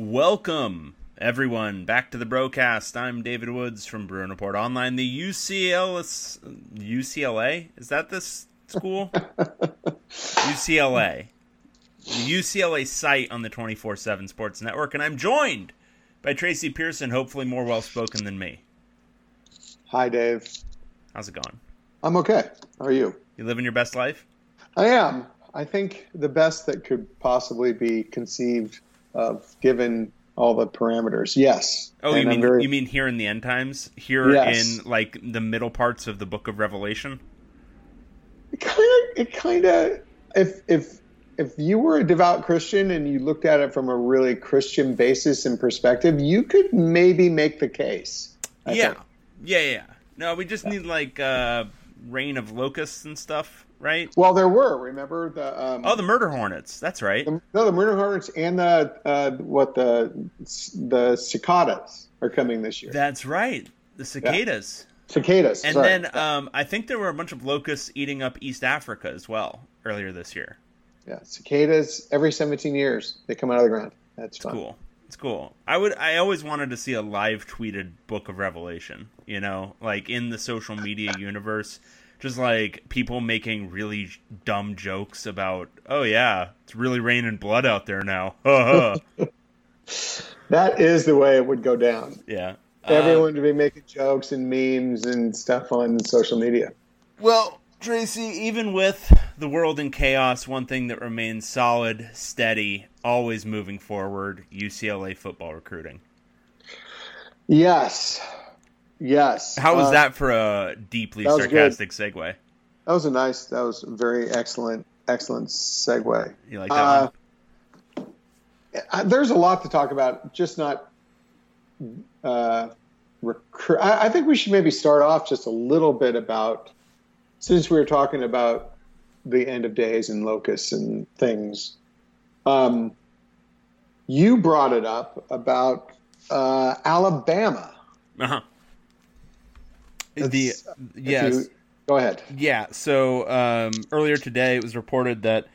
Welcome, everyone, back to the broadcast. I'm David Woods from Bruin Report Online. The UCL UCLA is that this school? UCLA, the UCLA site on the 24/7 Sports Network, and I'm joined by Tracy Pearson, hopefully more well spoken than me. Hi, Dave. How's it going? I'm okay. How are you? You living your best life? I am. I think the best that could possibly be conceived of, given all the parameters. Yes. Oh, And you mean very- you mean here in the end times? Here Yes. in like the middle parts of the Book of Revelation? it kind of it kind of if if if you were a devout Christian and you looked at it from a really Christian basis and perspective, you could maybe make the case. I yeah. think. yeah, yeah. No, we just need like uh rain of locusts and stuff, right? Well, there were. Remember the um, Oh, the murder hornets. That's right. the, no the murder hornets and the uh, what the the cicadas are coming this year. That's right. The cicadas. Cicadas. And sorry. then um I think there were a bunch of locusts eating up East Africa as well earlier this year. yeah, cicadas every 17 years they come out of the ground. That's fun. Cool. It's cool. I would. I always wanted to see a live tweeted Book of Revelation. You know, like in the social media universe, just like people making really dumb jokes about, oh yeah, it's really raining blood out there now. Ha, ha." That is the way it would go down. yeah. Uh, Everyone to be making jokes and memes and stuff on social media. well, Tracy, even with the world in chaos, one thing that remains solid, steady, always moving forward: UCLA football recruiting. Yes. Yes. How was Uh, that for a deeply was good. sarcastic segue? That was a nice, that was a very excellent, excellent segue. You like that Uh, one? There's a lot to talk about, just not. Uh, recru- I, I think we should maybe start off just a little bit about, since we were talking about the end of days and locusts and things. Um, you brought it up about uh, Alabama. Uh-huh. The yes, you- go ahead. yeah. So um, earlier today, it was reported that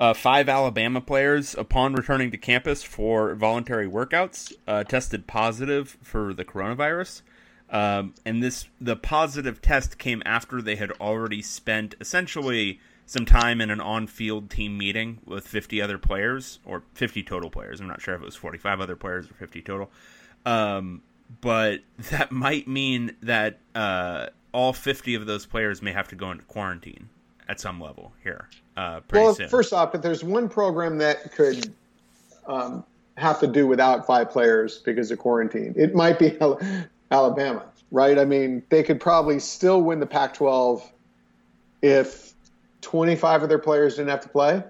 uh, five Alabama players, upon returning to campus for voluntary workouts, uh, tested positive for the coronavirus. Um, and this the positive test came after they had already spent essentially some time in an on-field team meeting with 50 other players or 50 total players. I'm not sure if it was 45 other players or 50 total. Um, but that might mean that uh, all 50 of those players may have to go into quarantine at some level here uh, pretty Well, soon. first off, but there's one program that could um, have to do without five players because of quarantine. It might be Alabama, right? I mean, they could probably still win the Pac-12 if 25 of their players didn't have to play.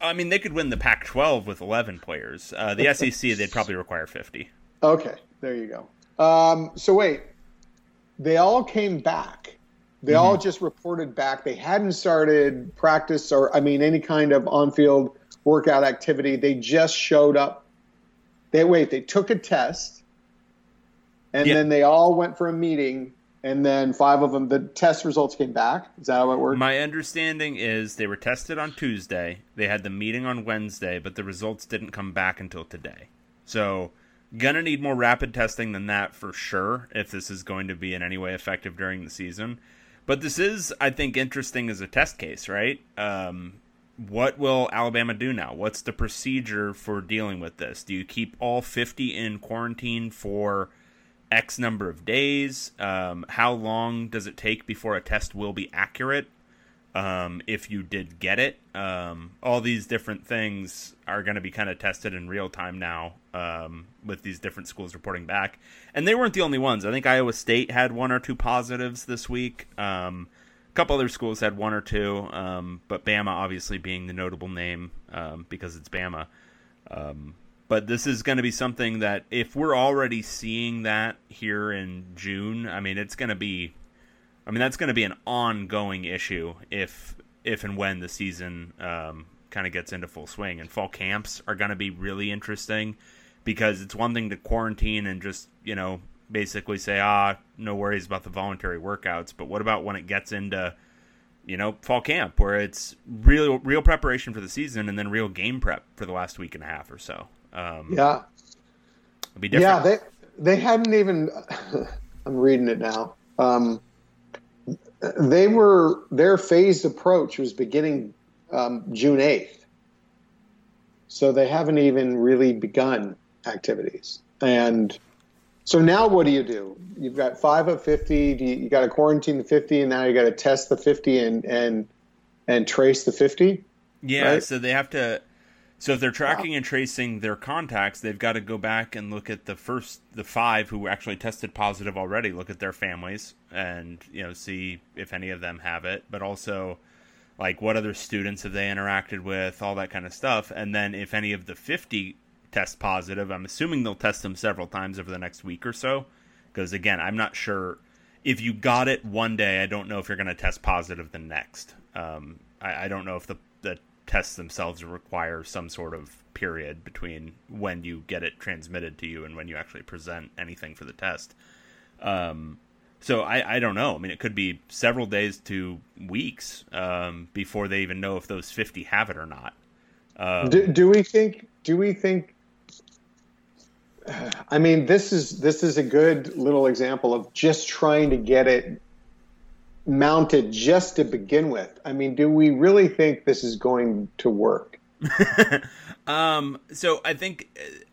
I mean, they could win the Pac-12 with 11 players. Uh, the SEC, they'd probably require 50. Okay, there you go. Um, so wait, they all came back. They all just reported back. They hadn't started practice or, I mean, any kind of on-field workout activity. They just showed up. They wait. They took a test, and Yeah. then they all went for a meeting. And then five of them, the test results came back. Is that how it worked? My understanding is they were tested on Tuesday. They had the meeting on Wednesday, but the results didn't come back until today. So, gonna need more rapid testing than that for sure if this is going to be in any way effective during the season. But this is, I think, interesting as a test case, right? Um, what will Alabama do now? What's the procedure for dealing with this? Do you keep all 50 in quarantine for X number of days? Um, how long does it take before a test will be accurate? Um, if you did get it, um, all these different things are going to be kind of tested in real time now um, with these different schools reporting back. And they weren't the only ones. I think Iowa State had one or two positives this week. Um, a couple other schools had one or two, um, but Bama obviously being the notable name um, because it's Bama. Um, but this is going to be something that if we're already seeing that here in June, I mean, it's going to be, I mean, that's going to be an ongoing issue if if and when the season um, kind of gets into full swing. And fall camps are going to be really interesting because it's one thing to quarantine and just you know basically say ah no worries about the voluntary workouts, but what about when it gets into you know fall camp where it's real real preparation for the season and then real game prep for the last week and a half or so. Um, yeah, it'd be different. Yeah, they they hadn't even. I'm reading it now. Um, they were their phased approach was beginning um, June 8th, so they haven't even really begun activities. And so now, what do you do? You've got five of 50. Do you, you got to quarantine the 50, and now you got to test the 50 and and and trace the 50. Yeah, right? so they have to. So if they're tracking and tracing their contacts, they've got to go back and look at the first the five who actually tested positive already. Look at their families and you know see if any of them have it, but also like what other students have they interacted with, all that kind of stuff. And then if any of the fifty test positive, I'm assuming they'll test them several times over the next week or so. Because again, I'm not sure if you got it one day. I don't know if you're going to test positive the next. Um, I, I don't know if the the tests themselves require some sort of period between when you get it transmitted to you and when you actually present anything for the test. Um, so I, I don't know. I mean, it could be several days to weeks um, before they even know if those 50 have it or not. Um, do, do we think? Do we think? I mean, this is this is a good little example of just trying to get it mounted just to begin with. I mean, do we really think this is going to work? um, so I think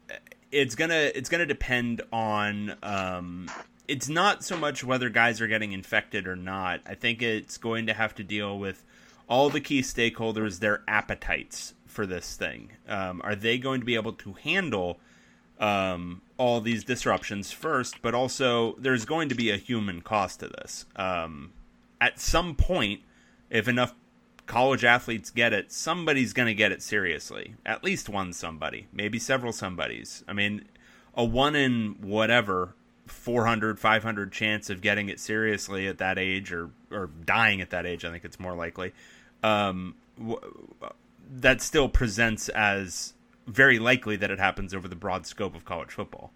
uh, it's gonna it's gonna depend on. Um, it's not so much whether guys are getting infected or not. I think it's going to have to deal with all the key stakeholders, their appetites for this thing. Um, are they going to be able to handle um, all these disruptions first? But also, there's going to be a human cost to this. Um, at some point, if enough college athletes get it, somebody's going to get it seriously. At least one somebody, maybe several somebodies. I mean, a one in whatever 400 500 chance of getting it seriously at that age or or dying at that age i think it's more likely um, that still presents as very likely that it happens over the broad scope of college football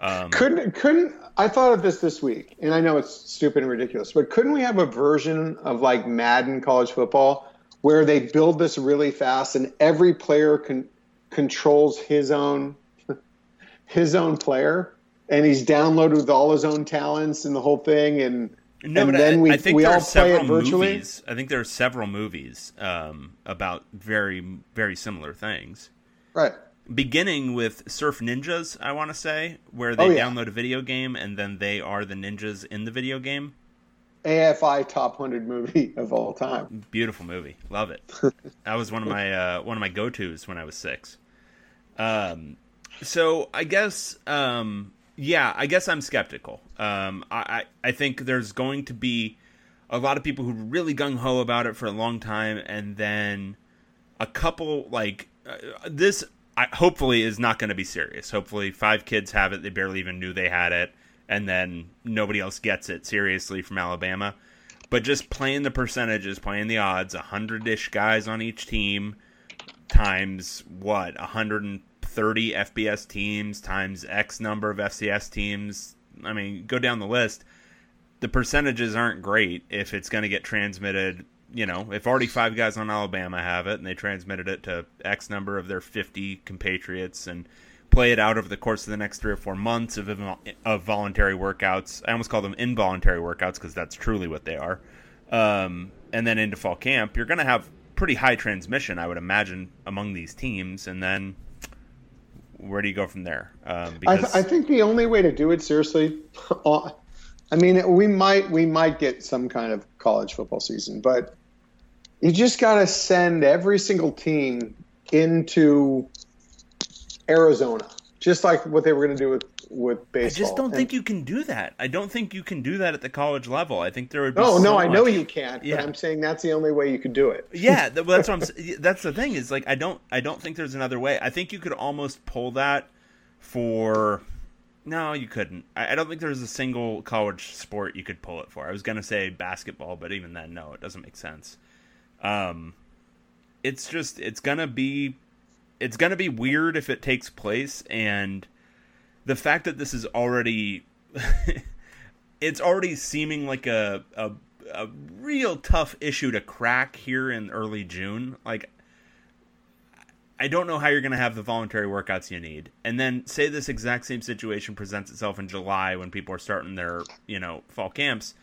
um, couldn't couldn't I thought of this this week, and I know it's stupid and ridiculous, but couldn't we have a version of like Madden college football where they build this really fast and every player can controls his own his own player, and he's downloaded with all his own talents and the whole thing, and no, and then I, we I think we all play it virtually. movies. I think there are several movies um, about very very similar things. Right. Beginning with Surf Ninjas, I want to say, where they Oh, yeah. download a video game and then they are the ninjas in the video game. AFI top hundred movie of all time. Beautiful movie, love it. that was one of my uh, one of my go tos when I was six. Um, so I guess, um, yeah, I guess I'm skeptical. Um, I, I I think there's going to be a lot of people who really gung ho about it for a long time, and then a couple like uh, this. I, hopefully, is not going to be serious. Hopefully, five kids have it; they barely even knew they had it, and then nobody else gets it seriously from Alabama. But just playing the percentages, playing the odds, a hundred ish guys on each team times what a 130 FBS teams times X number of FCS teams. I mean, go down the list. The percentages aren't great if it's going to get transmitted. You know, if already five guys on Alabama have it and they transmitted it to X number of their 50 compatriots and play it out over the course of the next three or four months of, of voluntary workouts. I almost call them involuntary workouts because that's truly what they are. Um, and then into fall camp, you're going to have pretty high transmission, I would imagine, among these teams. And then where do you go from there? Um, I, th- I think the only way to do it seriously, I mean, we might we might get some kind of college football season, but you just got to send every single team into Arizona, just like what they were going to do with with baseball. I just don't And- think you can do that. I don't think you can do that at the college level. I think there would be. No, so no, I know you can't, Yeah. but I'm saying that's the only way you could do it. yeah, that's what I'm. That's the thing is like I don't. I don't think there's another way. I think you could almost pull that for. No, you couldn't. I, I don't think there's a single college sport you could pull it for. I was gonna say basketball, but even then, no, it doesn't make sense. Um, it's just it's gonna be, it's gonna be weird if it takes place, and the fact that this is already, it's already seeming like a a a real tough issue to crack here in early June. Like, I don't know how you're going to have the voluntary workouts you need. And then say this exact same situation presents itself in July when people are starting their, you know, fall camps.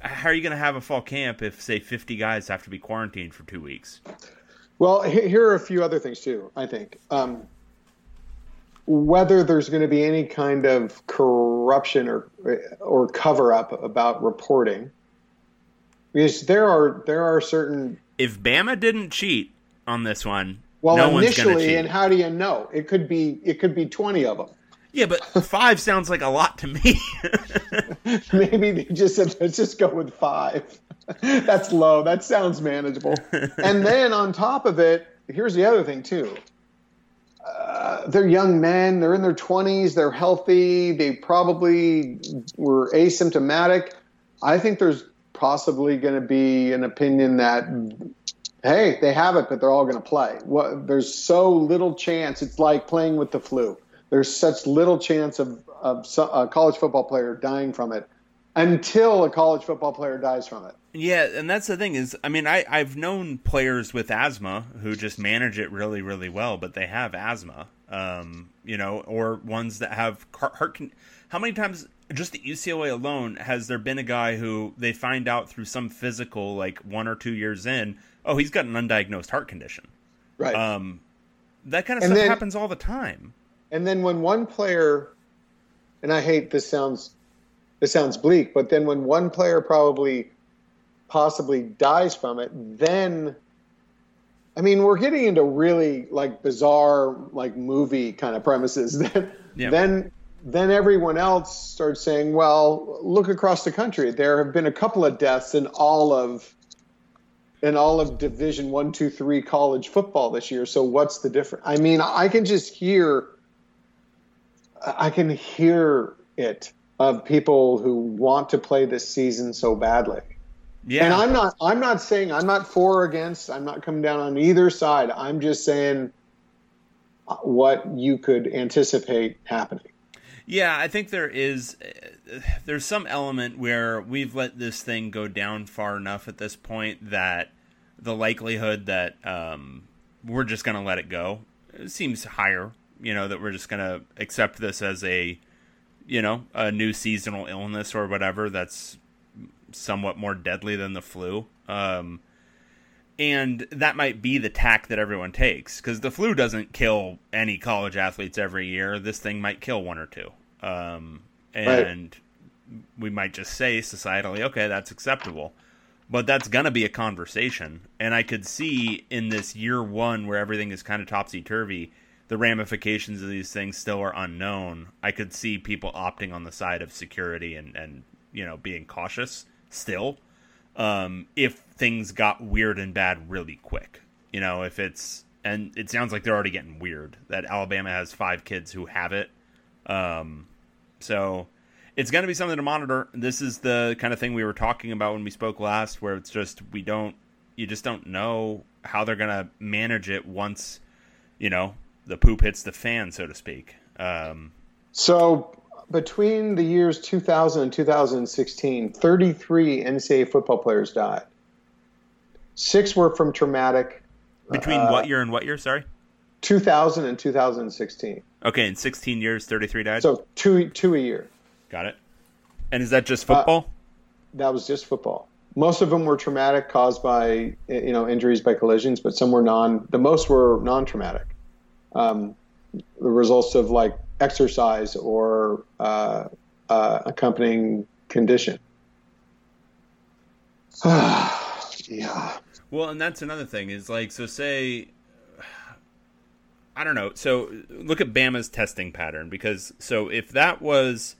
How are you going to have a fall camp if say 50 guys have to be quarantined for 2 weeks? Well, here are a few other things too, I think. Um, whether there's going to be any kind of corruption or or cover up about reporting because there are there are certain if Bama didn't cheat on this one well no initially and how do you know it could be it could be 20 of them yeah but five sounds like a lot to me maybe they just said let's just go with five that's low that sounds manageable and then on top of it here's the other thing too uh, they're young men. They're in their 20s. They're healthy. They probably were asymptomatic. I think there's possibly going to be an opinion that, hey, they have it, but they're all going to play. What, there's so little chance. It's like playing with the flu. There's such little chance of, of a college football player dying from it until a college football player dies from it. Yeah, and that's the thing is, I mean, I I've known players with asthma who just manage it really really well, but they have asthma, um, you know, or ones that have heart. Con- How many times just at UCLA alone has there been a guy who they find out through some physical like one or two years in, oh, he's got an undiagnosed heart condition, right? Um, that kind of and stuff then, happens all the time. And then when one player, and I hate this sounds this sounds bleak, but then when one player probably possibly dies from it, then I mean, we're getting into really like bizarre, like movie kind of premises. Then, yeah. then, then everyone else starts saying, "Well, look across the country. There have been a couple of deaths in all of, in all of Division One, Two, Three college football this year. So what's the difference? I mean, I can just hear, I can hear it of people who want to play this season so badly. Yeah. And I'm not I'm not saying I'm not for or against. I'm not coming down on either side. I'm just saying what you could anticipate happening. Yeah, I think there is there's some element where we've let this thing go down far enough at this point that the likelihood that um, we're just going to let it go it seems higher. You know that we're just going to accept this as a you know a new seasonal illness or whatever that's somewhat more deadly than the flu. Um, and that might be the tack that everyone takes because the flu doesn't kill any college athletes every year. This thing might kill one or two. Um, and right. we might just say societally, okay, that's acceptable. But that's going to be a conversation. And I could see in this year one where everything is kind of topsy turvy, the ramifications of these things still are unknown. I could see people opting on the side of security and, and you know, being cautious still um, if things got weird and bad really quick. You know, if it's and it sounds like they're already getting weird that Alabama has five kids who have it. Um, so it's going to be something to monitor. This is the kind of thing we were talking about when we spoke last, where it's just we don't, you just don't know how they're going to manage it once, you know, the poop hits the fan, so to speak. Um, so between the years 2000 and 2016, 33 NCAA football players died. Six were from traumatic. Between uh, what year and what year? Sorry. 2000 and 2016. Okay, in 16 years, 33 died. So two two a year. Got it. And is that just football? Uh, that was just football. Most of them were traumatic, caused by you know injuries by collisions, but some were non. The most were non-traumatic. Um, the results of like exercise or uh, uh, accompanying condition. yeah. Well, and that's another thing is like, so say, I don't know. So look at Bama's testing pattern because so if that was,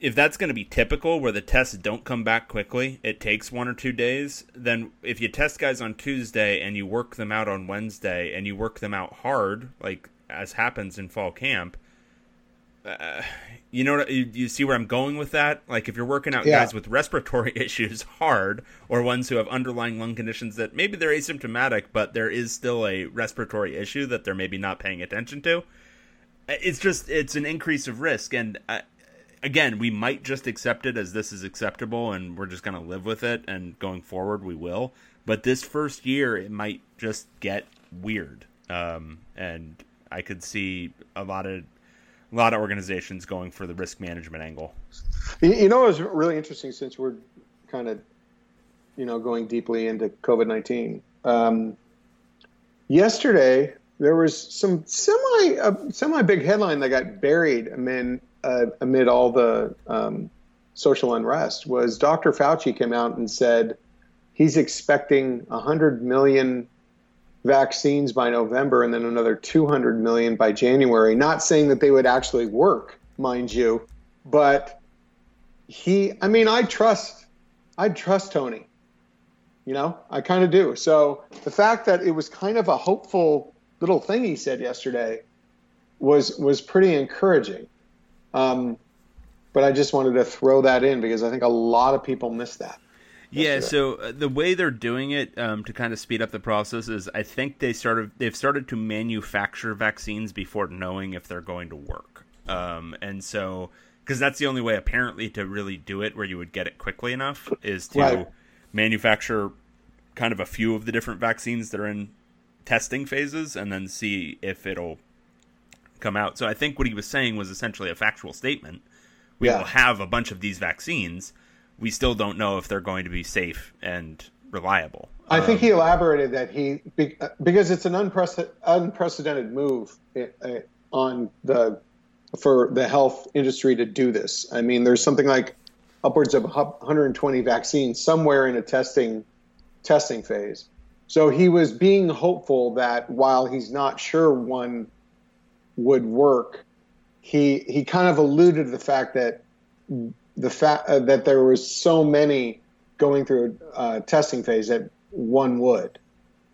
if that's going to be typical where the tests don't come back quickly, it takes one or two days, then if you test guys on Tuesday and you work them out on Wednesday and you work them out hard, like as happens in fall camp. Uh, you know, you, you, see where I'm going with that. Like if you're working out yeah. guys with respiratory issues hard, or ones who have underlying lung conditions that maybe they're asymptomatic, but there is still a respiratory issue that they're maybe not paying attention to. It's just it's an increase of risk, and uh, again, we might just accept it as this is acceptable, and we're just going to live with it, and going forward we will. But this first year, it might just get weird um, and I could see a lot of a lot of organizations going for the risk management angle. You know, it was really interesting since we're kind of, you know, going deeply into COVID nineteen. Um, yesterday, there was some semi uh, semi big headline that got buried amid uh, amid all the um, social unrest. Was Dr. Fauci came out and said he's expecting hundred million vaccines by November and then another 200 million by January. Not saying that they would actually work, mind you, but he, I mean, I trust, I trust Tony. You know, I kind of do. So the fact that it was kind of a hopeful little thing he said yesterday was was pretty encouraging. Um, but I just wanted to throw that in because I think a lot of people miss that. Yeah, so uh, the way they're doing it um, to kind of speed up the process is, I think they started they've started to manufacture vaccines before knowing if they're going to work, um, and so because that's the only way apparently to really do it, where you would get it quickly enough, is to right. manufacture kind of a few of the different vaccines that are in testing phases, and then see if it'll come out. So I think what he was saying was essentially a factual statement. We yeah. will have a bunch of these vaccines we still don't know if they're going to be safe and reliable. I um, think he elaborated that he because it's an unprecedented move on the for the health industry to do this. I mean, there's something like upwards of 120 vaccines somewhere in a testing testing phase. So he was being hopeful that while he's not sure one would work, he he kind of alluded to the fact that the fact uh, that there was so many going through a uh, testing phase that one would.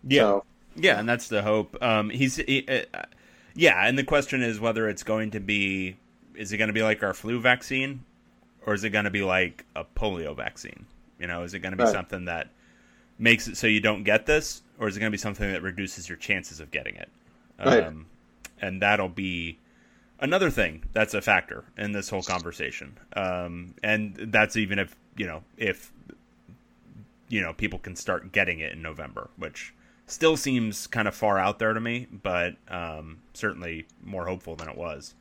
Yeah. So, yeah, and that's the hope. Um, he's, he, uh, yeah, and the question is whether it's going to be, is it going to be like our flu vaccine, or is it going to be like a polio vaccine? You know, is it going to be right. something that makes it so you don't get this, or is it going to be something that reduces your chances of getting it? Right. Um, and that'll be another thing that's a factor in this whole conversation. Um, and that's even if you know if you know people can start getting it in November, which still seems kind of far out there to me, but um, certainly more hopeful than it was.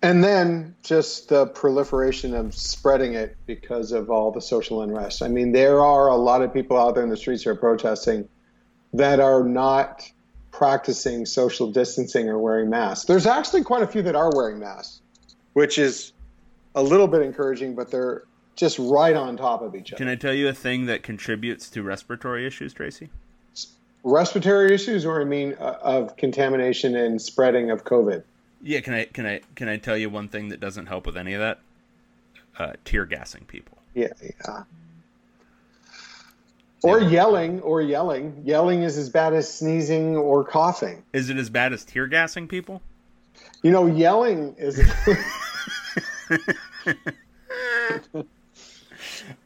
And then just the proliferation of spreading it because of all the social unrest. I mean, there are a lot of people out there in the streets who are protesting that are not practicing social distancing or wearing masks. There's actually quite a few that are wearing masks, which is a little bit encouraging, but they're just right on top of each other. Can I tell you a thing that contributes to respiratory issues, Tracy? Respiratory issues, or I mean, uh, of contamination and spreading of COVID. Yeah, can I can I can I tell you one thing that doesn't help with any of that? Uh, tear gassing people. Yeah, yeah. Or yelling, or yelling. Yelling is as bad as sneezing or coughing. Is it as bad as tear gassing people? You know, yelling is. um,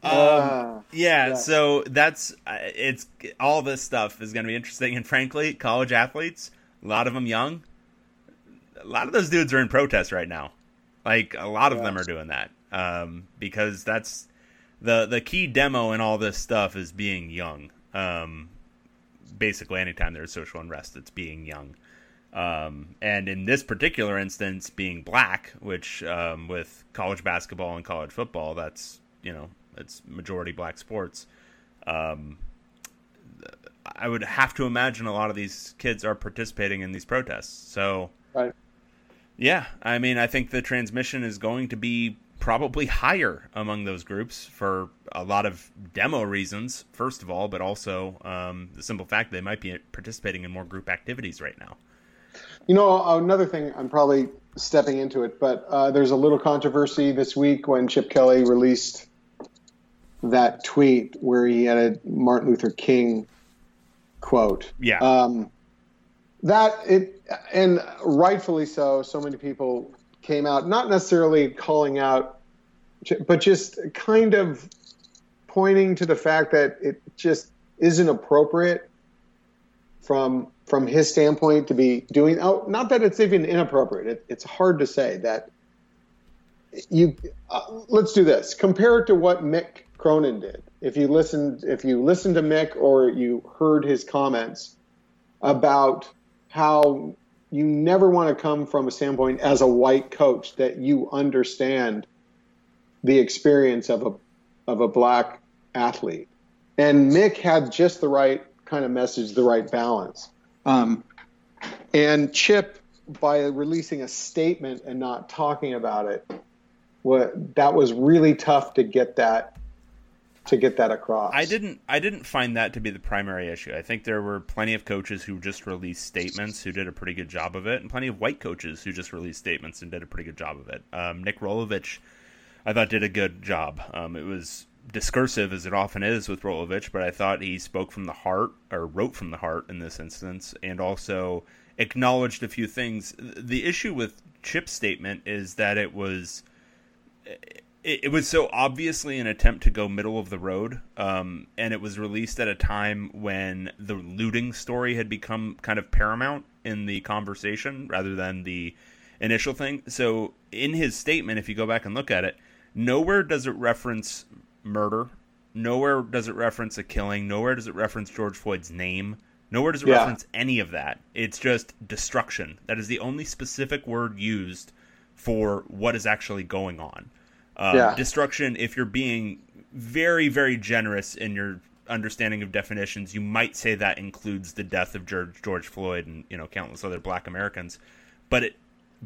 yeah, yeah, so that's uh, it's all this stuff is going to be interesting, and frankly, college athletes, a lot of them young, a lot of those dudes are in protest right now. Like a lot of yeah. them are doing that um, because that's the the key demo in all this stuff is being young. Um, basically, anytime there's social unrest, it's being young. Um, and in this particular instance, being black, which um, with college basketball and college football, that's you know it's majority black sports. Um, I would have to imagine a lot of these kids are participating in these protests. So, right. yeah, I mean, I think the transmission is going to be probably higher among those groups for a lot of demo reasons, first of all, but also um, the simple fact they might be participating in more group activities right now. You know, another thing, I'm probably stepping into it, but uh, there's a little controversy this week when Chip Kelly released that tweet where he had a Martin Luther King quote. Yeah. Um, that it, and rightfully so, so many people came out, not necessarily calling out, but just kind of pointing to the fact that it just isn't appropriate from from his standpoint to be doing. Oh, not that it's even inappropriate. It, it's hard to say that. You uh, let's do this. Compare it to what Mick Cronin did. If you listened, if you listened to Mick or you heard his comments about how you never want to come from a standpoint as a white coach that you understand the experience of a of a black athlete. And Mick had just the right kind of message, the right balance. Um, and Chip, by releasing a statement and not talking about it, what that was really tough to get that to get that across. I didn't I didn't find that to be the primary issue. I think there were plenty of coaches who just released statements who did a pretty good job of it, and plenty of white coaches who just released statements and did a pretty good job of it. Um, Nick Rolovich, I thought did a good job. Um, it was discursive as it often is with Rolovich, but I thought he spoke from the heart or wrote from the heart in this instance, and also acknowledged a few things. The issue with Chip's statement is that it was it, was so obviously an attempt to go middle of the road, um, and it was released at a time when the looting story had become kind of paramount in the conversation rather than the initial thing. So, in his statement, if you go back and look at it, nowhere does it reference murder. Nowhere does it reference a killing. Nowhere does it reference George Floyd's name. Nowhere does it yeah. reference any of that. It's just destruction. That is the only specific word used for what is actually going on. Um, yeah. Destruction, if you're being very, very generous in your understanding of definitions, you might say that includes the death of George, George Floyd and you know countless other Black Americans, but it,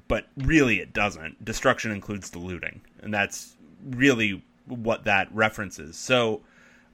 but really it doesn't. Destruction includes the looting, and that's really what that references. So,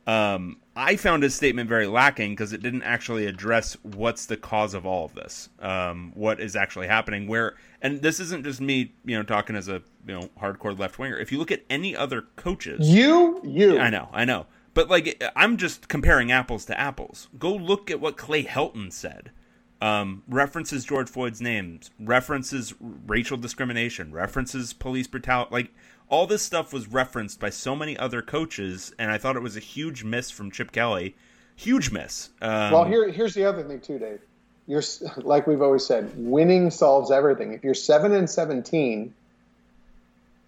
um, I found his statement very lacking because it didn't actually address what's the cause of all of this, um, what is actually happening. Where, and this isn't just me, you know, talking as a you know hardcore left winger. If you look at any other coaches, you, you, I know, I know, but like I'm just comparing apples to apples. Go look at what Clay Helton said. Um, references George Floyd's names, references racial discrimination, references police brutality. Like all this stuff was referenced by so many other coaches, and I thought it was a huge miss from Chip Kelly. Huge miss. Um, well, here, here's the other thing too, Dave. You're like we've always said, winning solves everything. If you're seven and seventeen,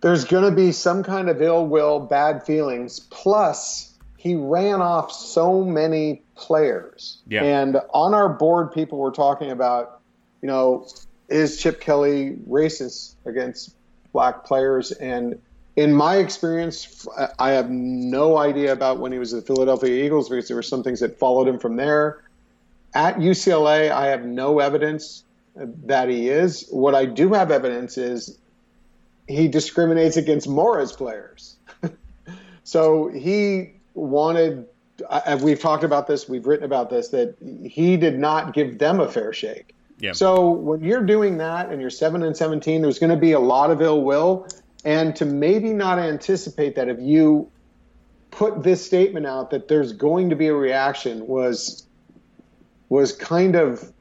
there's going to be some kind of ill will, bad feelings. Plus, he ran off so many players. Yeah. And on our board, people were talking about, you know, is Chip Kelly racist against black players? And in my experience, I have no idea about when he was at the Philadelphia Eagles because there were some things that followed him from there. At UCLA, I have no evidence that he is. What I do have evidence is he discriminates against Mora's players. so he wanted, as we've talked about this, we've written about this, that he did not give them a fair shake. Yeah. So when you're doing that and you're seven and seventeen, there's going to be a lot of ill will and to maybe not anticipate that if you put this statement out that there's going to be a reaction was was kind of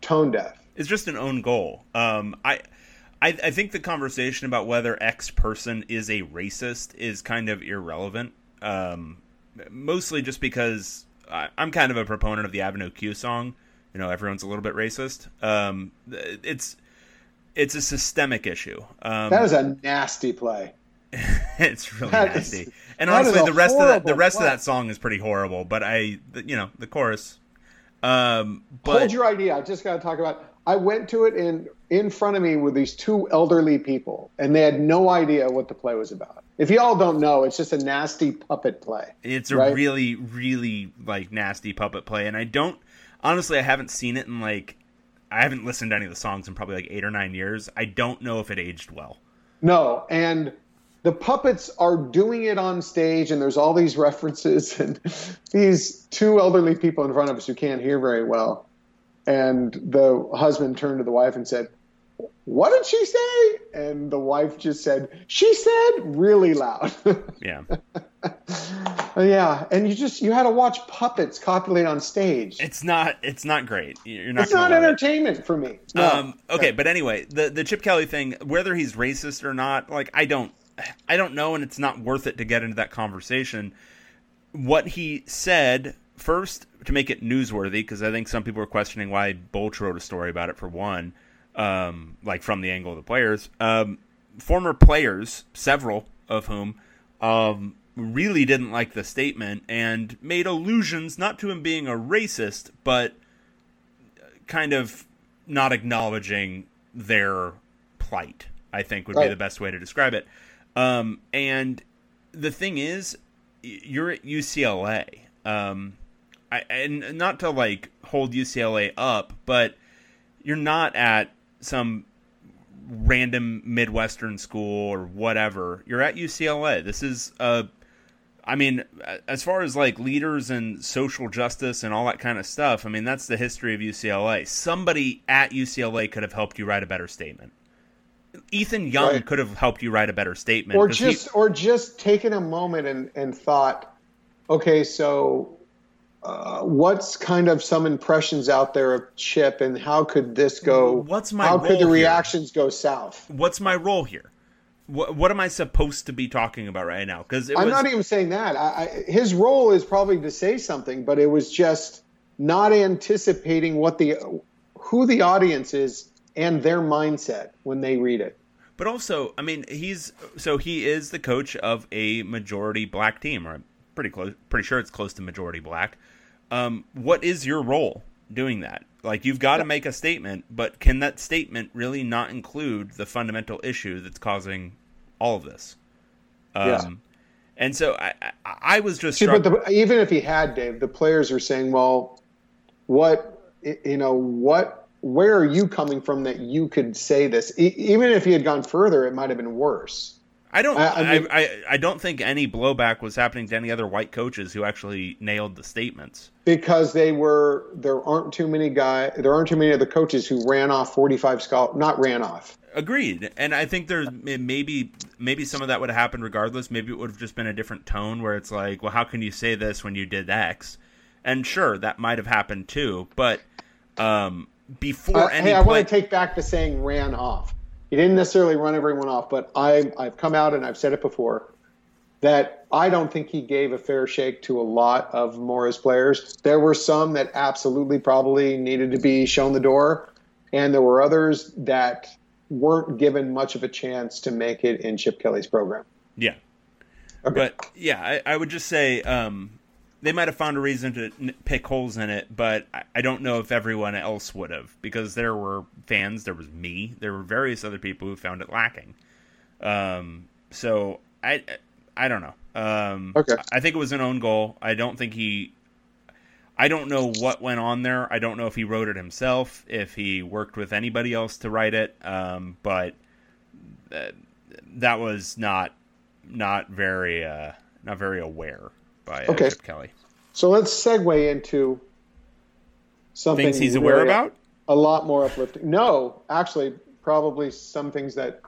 tone deaf. It's just an own goal. Um, I, I, I think the conversation about whether X person is a racist is kind of irrelevant. Um, mostly just because I, am kind of a proponent of the Avenue Q song. You know, everyone's a little bit racist. Um, it's it's a systemic issue. Um, was a nasty play. it's really that nasty. Is, and honestly, the rest of that the rest play. of that song is pretty horrible. But I, you know, the chorus. Um, but, Hold your idea. I just got to talk about. I went to it in in front of me with these two elderly people, and they had no idea what the play was about. If you all don't know, it's just a nasty puppet play. It's a right? really, really like nasty puppet play, and I don't honestly, I haven't seen it in like I haven't listened to any of the songs in probably like eight or nine years. I don't know if it aged well. No, and the puppets are doing it on stage, and there's all these references and these two elderly people in front of us who can't hear very well. And the husband turned to the wife and said, what did she say? And the wife just said, she said really loud. yeah. yeah. And you just, you had to watch puppets copulate on stage. It's not, it's not great. You're not, it's not entertainment it. for me. No. Um, okay. But anyway, the, the Chip Kelly thing, whether he's racist or not, like, I don't, I don't know. And it's not worth it to get into that conversation. What he said first to make it newsworthy, because I think some people are questioning why Bolch wrote a story about it for one um, like from the angle of the players. Um, former players, several of whom, um, really didn't like the statement and made allusions not to him being a racist, but kind of not acknowledging their plight. I think would right. be the best way to describe it. Um, and the thing is, you're at UCLA, um, I, and not to like hold UCLA up, but you're not at some random Midwestern school or whatever. You're at UCLA. This is a I mean, as far as like leaders and social justice and all that kind of stuff, I mean, that's the history of UCLA. Somebody at UCLA could have helped you write a better statement. Ethan Young right. could have helped you write a better statement, or just he, or just taken a moment and and thought, okay, so uh, what's kind of some impressions out there of Chip, and how could this go? What's my how could the reactions here? go south? What's my role here? What, what am I supposed to be talking about right now? Because I'm not even saying that. I, I, his role is probably to say something, but it was just not anticipating what the who the audience is and their mindset when they read it. But also, I mean, he's so he is the coach of a majority black team, or I'm pretty close, pretty sure it's close to majority black. Um, what is your role doing that? Like, you've got to make a statement, but can that statement really not include the fundamental issue that's causing all of this? Um, yeah. And so I, I, I was just. See, but the, even if he had, Dave, the players are saying, well, what, you know, what, where are you coming from that you could say this? E- even if he had gone further, it might have been worse. I don't. I, I, mean, I, I, don't think any blowback was happening to any other white coaches who actually nailed the statements because they were. There aren't too many guy. There aren't too many of the coaches who ran off forty five scholar. Not ran off. Agreed, and I think there's maybe maybe some of that would have happened regardless. Maybe it would have just been a different tone where it's like, well, how can you say this when you did X? And sure, that might have happened too, but um, before uh, any. Hey, I play- want to take back the saying "ran off." He didn't necessarily run everyone off, but I, I've come out and I've said it before that I don't think he gave a fair shake to a lot of Mora's players. There were some that absolutely probably needed to be shown the door, and there were others that weren't given much of a chance to make it in Chip Kelly's program. Yeah. Okay. But yeah, I, I would just say um, they might have found a reason to pick holes in it, but I don't know if everyone else would have because there were fans, there was me, there were various other people who found it lacking. Um, so I I don't know. Um, okay. I think it was an own goal. I don't think he. I don't know what went on there. I don't know if he wrote it himself, if he worked with anybody else to write it. Um, but uh, that was not not very uh, not very aware by uh, okay. Chip Kelly. So let's segue into something things he's aware about. A lot more uplifting. No, actually, probably some things that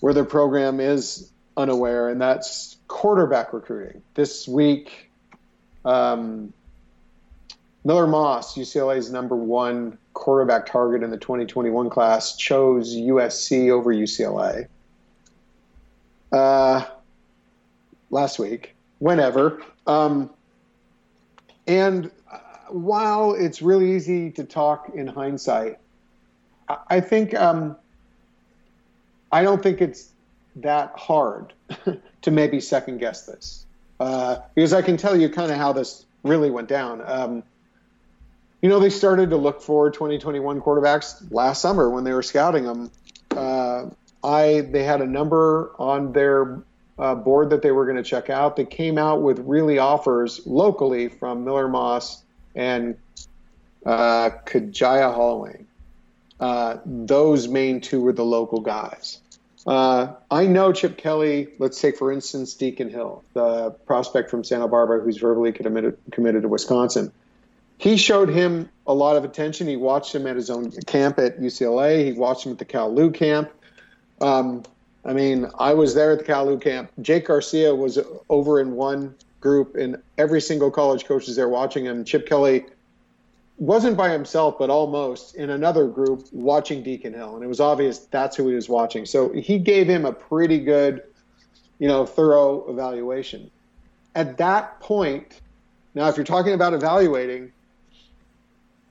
where the program is unaware, and that's quarterback recruiting. This week, um, Miller Moss, UCLA's number one quarterback target in the 2021 class, chose USC over UCLA uh, last week whenever. Um, and while it's really easy to talk in hindsight, I, I think um, I don't think it's that hard to maybe second guess this uh, because I can tell you kind of how this really went down. Um, you know, they started to look for 2021 quarterbacks last summer when they were scouting them. Uh, I they had a number on their uh, board that they were going to check out They came out with really offers locally from Miller Moss and uh, Kajaya Holloway. Uh, those main two were the local guys. Uh, I know Chip Kelly. Let's take, for instance, Deacon Hill, the prospect from Santa Barbara who's verbally committed, committed to Wisconsin. He showed him a lot of attention. He watched him at his own camp at UCLA. He watched him at the Cal Lou camp. Um, I mean, I was there at the Cal Lou camp. Jake Garcia was over in one group, and every single college coach is there watching him. Chip Kelly wasn't by himself, but almost in another group watching Deacon Hill, and it was obvious that's who he was watching. So he gave him a pretty good, you know, thorough evaluation. At that point, now if you're talking about evaluating,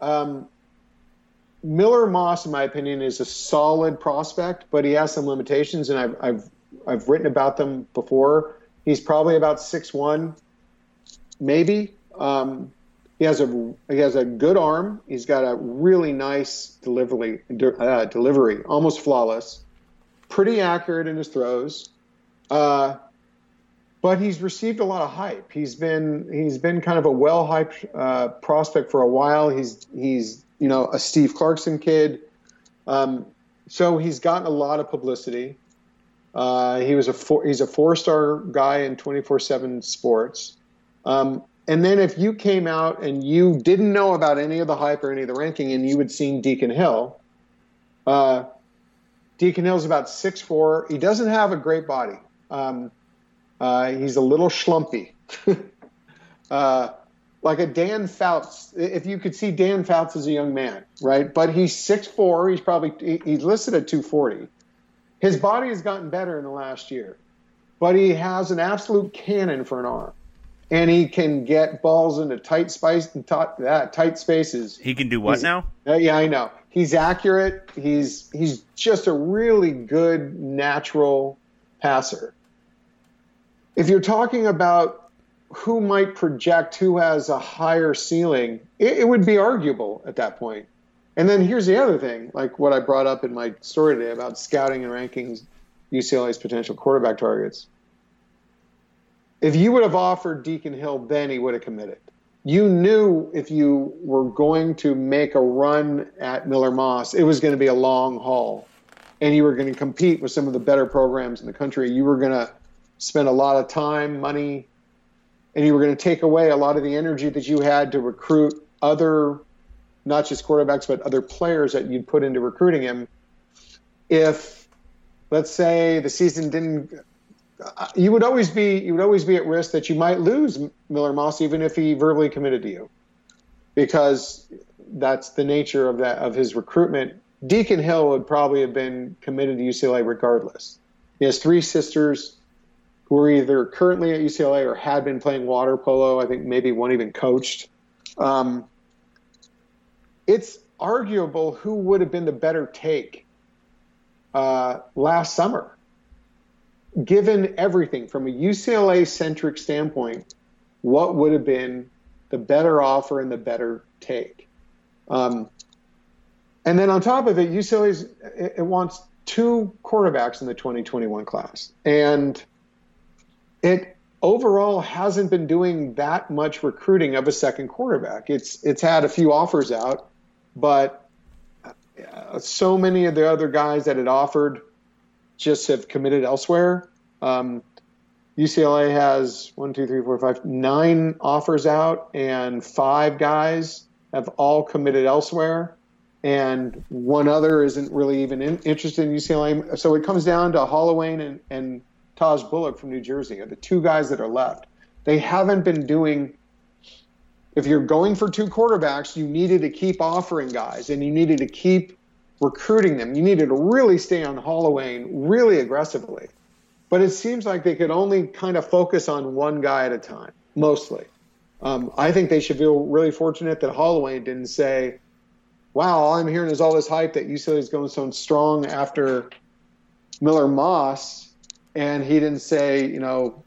um, Miller Moss, in my opinion, is a solid prospect, but he has some limitations, and I've I've I've written about them before. He's probably about six one, maybe. Um, He has a he has a good arm. He's got a really nice delivery uh, delivery, almost flawless. Pretty accurate in his throws. Uh, but he's received a lot of hype. He's been he's been kind of a well hyped uh, prospect for a while. He's he's you know a Steve Clarkson kid, um, so he's gotten a lot of publicity. Uh, he was a four, he's a four star guy in twenty four seven sports. Um, and then if you came out and you didn't know about any of the hype or any of the ranking, and you had seen Deacon Hill, uh, Deacon Hill's about six four. He doesn't have a great body. Um, uh, he's a little schlumpy, uh, like a Dan Fouts. If you could see Dan Fouts as a young man, right? But he's six four. He's probably he's listed at two forty. His body has gotten better in the last year, but he has an absolute cannon for an arm and he can get balls into tight space tight, uh, tight spaces. He can do what he's, now? Uh, yeah, I know. He's accurate. He's he's just a really good natural passer. If you're talking about who might project who has a higher ceiling, it, it would be arguable at that point. And then here's the other thing, like what I brought up in my story today about scouting and rankings UCLA's potential quarterback targets if you would have offered Deacon Hill then, he would have committed. You knew if you were going to make a run at Miller Moss, it was going to be a long haul, and you were going to compete with some of the better programs in the country. You were going to spend a lot of time, money, and you were going to take away a lot of the energy that you had to recruit other, not just quarterbacks, but other players that you'd put into recruiting him. If, let's say, the season didn't uh, you would always be you would always be at risk that you might lose Miller Moss even if he verbally committed to you, because that's the nature of that of his recruitment. Deacon Hill would probably have been committed to UCLA regardless. He has three sisters who are either currently at UCLA or had been playing water polo. I think maybe one even coached. Um, it's arguable who would have been the better take uh, last summer given everything from a UCLA centric standpoint, what would have been the better offer and the better take? Um, and then on top of it, UCLA it, it wants two quarterbacks in the 2021 class, and it overall hasn't been doing that much recruiting of a second quarterback. It's it's had a few offers out, but uh, so many of the other guys that it offered just have committed elsewhere. Um, UCLA has one, two, three, four, five, nine offers out, and five guys have all committed elsewhere, and one other isn't really even in, interested in UCLA. So it comes down to Holloway and, and Tahj Bullock from New Jersey are the two guys that are left. They haven't been doing. If you're going for two quarterbacks, you needed to keep offering guys, and you needed to keep recruiting them. You needed to really stay on Holloway really aggressively. But it seems like they could only kind of focus on one guy at a time, mostly. Um, I think they should feel really fortunate that Holloway didn't say, wow, all I'm hearing is all this hype that UCLA is going so strong after Miller Moss. And he didn't say, you know,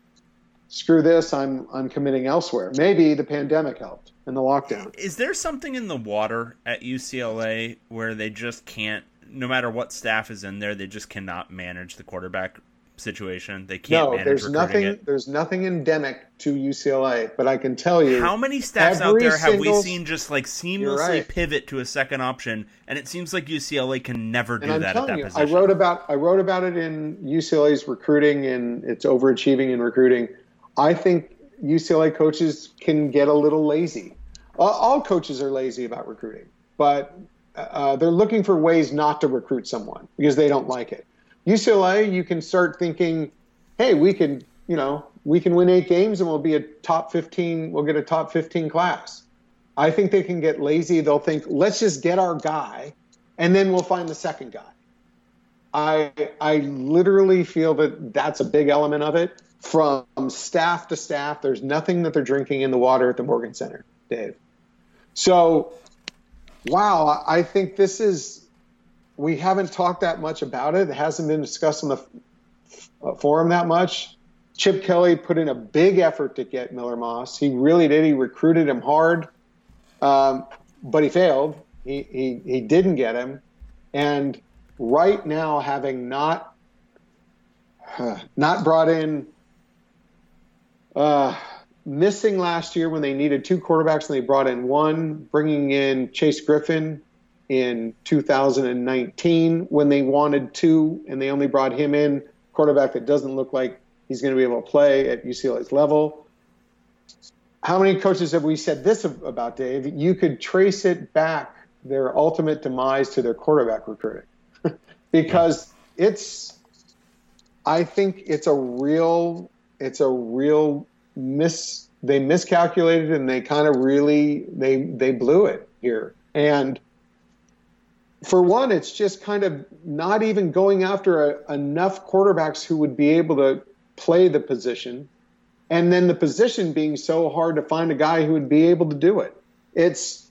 screw this, I'm, I'm committing elsewhere. Maybe the pandemic helped and the lockdown. Is there something in the water at UCLA where they just can't, no matter what staff is in there, they just cannot manage the quarterback situation. They can't. No, there's nothing. It. There's nothing endemic to UCLA, but I can tell you how many staffs out there have we seen just like seamlessly right. pivot to a second option, and it seems like UCLA can never do that at that you, position. I wrote about I wrote about it in UCLA's recruiting and its overachieving in recruiting. I think UCLA coaches can get a little lazy. All coaches are lazy about recruiting, but uh, they're looking for ways not to recruit someone because they don't like it. UCLA, you can start thinking, hey, we can, you know, we can win eight games and we'll be a top 15, we'll get a top 15 class. I think they can get lazy. They'll think, let's just get our guy and then we'll find the second guy. I, I literally feel that that's a big element of it. From staff to staff, there's nothing that they're drinking in the water at the Morgan Center, Dave. So, wow, I think this is we haven't talked that much about it. It hasn't been discussed in the uh, forum that much. Chip Kelly put in a big effort to get Miller Moss. He really did. He recruited him hard. um, but he failed. He, he he didn't get him, and right now, having not uh, not brought in, uh, missing last year when they needed two quarterbacks and they brought in one, bringing in Chase Griffin in 2019 when they wanted two and they only brought him in, quarterback that doesn't look like he's going to be able to play at UCLA's level. How many coaches have we said this about, Dave? You could trace it back their ultimate demise to their quarterback recruiting because it's I think it's a real it's a real miss they miscalculated and they kind of really they they blew it here. And for one, it's just kind of not even going after a, enough quarterbacks who would be able to play the position, and then the position being so hard to find a guy who would be able to do it. It's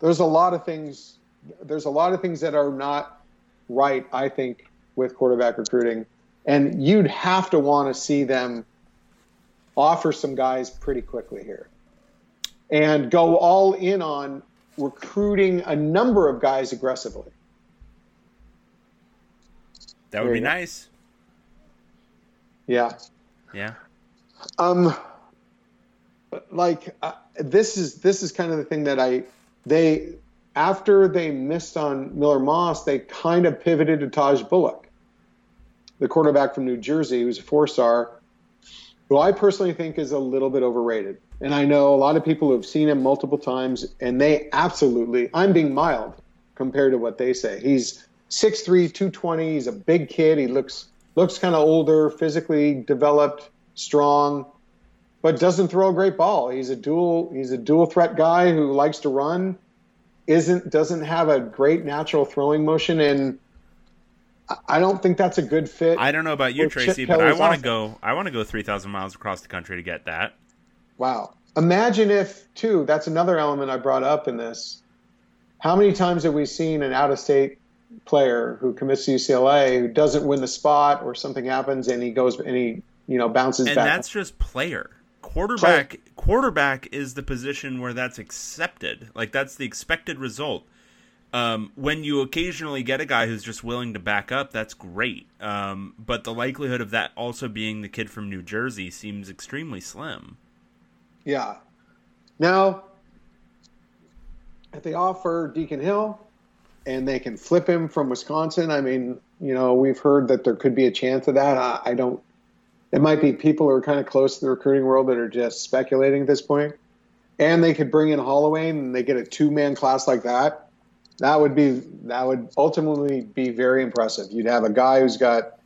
there's a lot of things there's a lot of things that are not right, I think, with quarterback recruiting, and you'd have to want to see them offer some guys pretty quickly here and go all in on recruiting a number of guys aggressively. That would be nice. Yeah. Yeah. Um like uh, this is this is kind of the thing that I they after they missed on Miller Moss, they kind of pivoted to Taj Bullock, the quarterback from New Jersey, who's a four-star, who I personally think is a little bit overrated. And I know a lot of people who have seen him multiple times, and they absolutely, I'm being mild compared to what they say. He's 6'3, 220. He's a big kid. He looks looks kind of older, physically developed, strong, but doesn't throw a great ball. He's a dual he's a dual threat guy who likes to run, isn't doesn't have a great natural throwing motion, and I don't think that's a good fit. I don't know about you, Tracy, but I want to go. I want to go three thousand miles across the country to get that. Wow. Imagine if, too, that's another element I brought up in this. How many times have we seen an out of state player who commits to UCLA who doesn't win the spot or something happens and he goes and he, you know, bounces and back? And that's just player. Quarterback player. quarterback is the position where that's accepted. Like that's the expected result. Um, when you occasionally get a guy who's just willing to back up, that's great. Um, but the likelihood of that also being the kid from New Jersey seems extremely slim. Yeah. Now, if they offer Deacon Hill and they can flip him from Wisconsin, I mean, you know, we've heard that there could be a chance of that. I, I don't. It might be people who are kind of close to the recruiting world that are just speculating at this point. And they could bring in Holloway and they get a two man class like that. That would be that would ultimately be very impressive. You'd have a guy who's got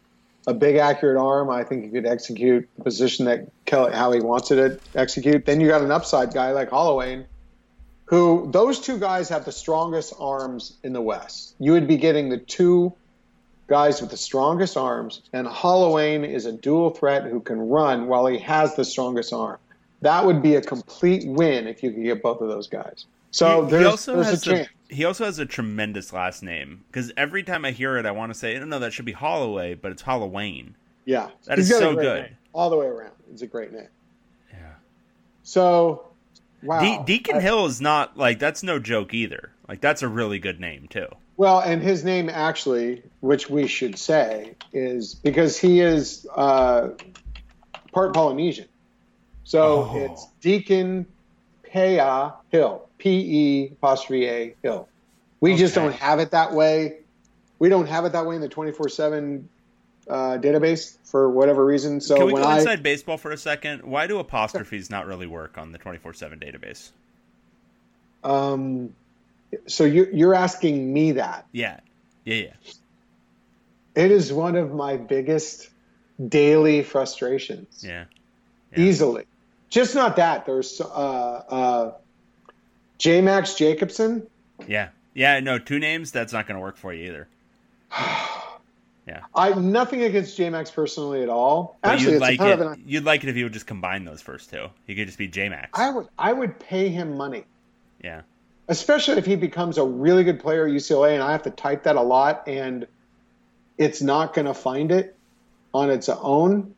a big accurate arm. I think he could execute the position that Kelly how he wants it to execute. Then you got an upside guy like Holloway, who those two guys have the strongest arms in the West. You would be getting the two guys with the strongest arms, and Holloway is a dual threat who can run while he has the strongest arm. That would be a complete win if you could get both of those guys. So he, there's, he also there's has a chance. The, he also has a tremendous last name because every time I hear it, I want to say, no, no, that should be Holloway, but it's Halloween. Yeah, that is so good. Name. All the way around, it's a great name. Yeah. So, wow, De- Deacon I, Hill is not like that's no joke either. Like that's a really good name too. Well, and his name actually, which we should say, is because he is uh, part Polynesian. So oh. it's Deacon Pea Hill. P E apostrophe A Hill. We okay. just don't have it that way. We don't have it that way in the 24 uh, 7 database for whatever reason. So Can we when go I, inside baseball for a second? Why do apostrophes not really work on the 24 7 database? Um, so you're, you're asking me that? Yeah. Yeah, yeah. It is one of my biggest daily frustrations. Yeah. yeah. Easily. Just not that. There's uh, uh, J Max Jacobson. Yeah. Yeah, no, two names, that's not going to work for you either. yeah. I nothing against J Max personally at all. But Actually, you'd like it. An, you'd like it if he would just combine those first two. He could just be J Max. I would. I would pay him money. Yeah. Especially if he becomes a really good player at UCLA, and I have to type that a lot, and it's not going to find it on its own.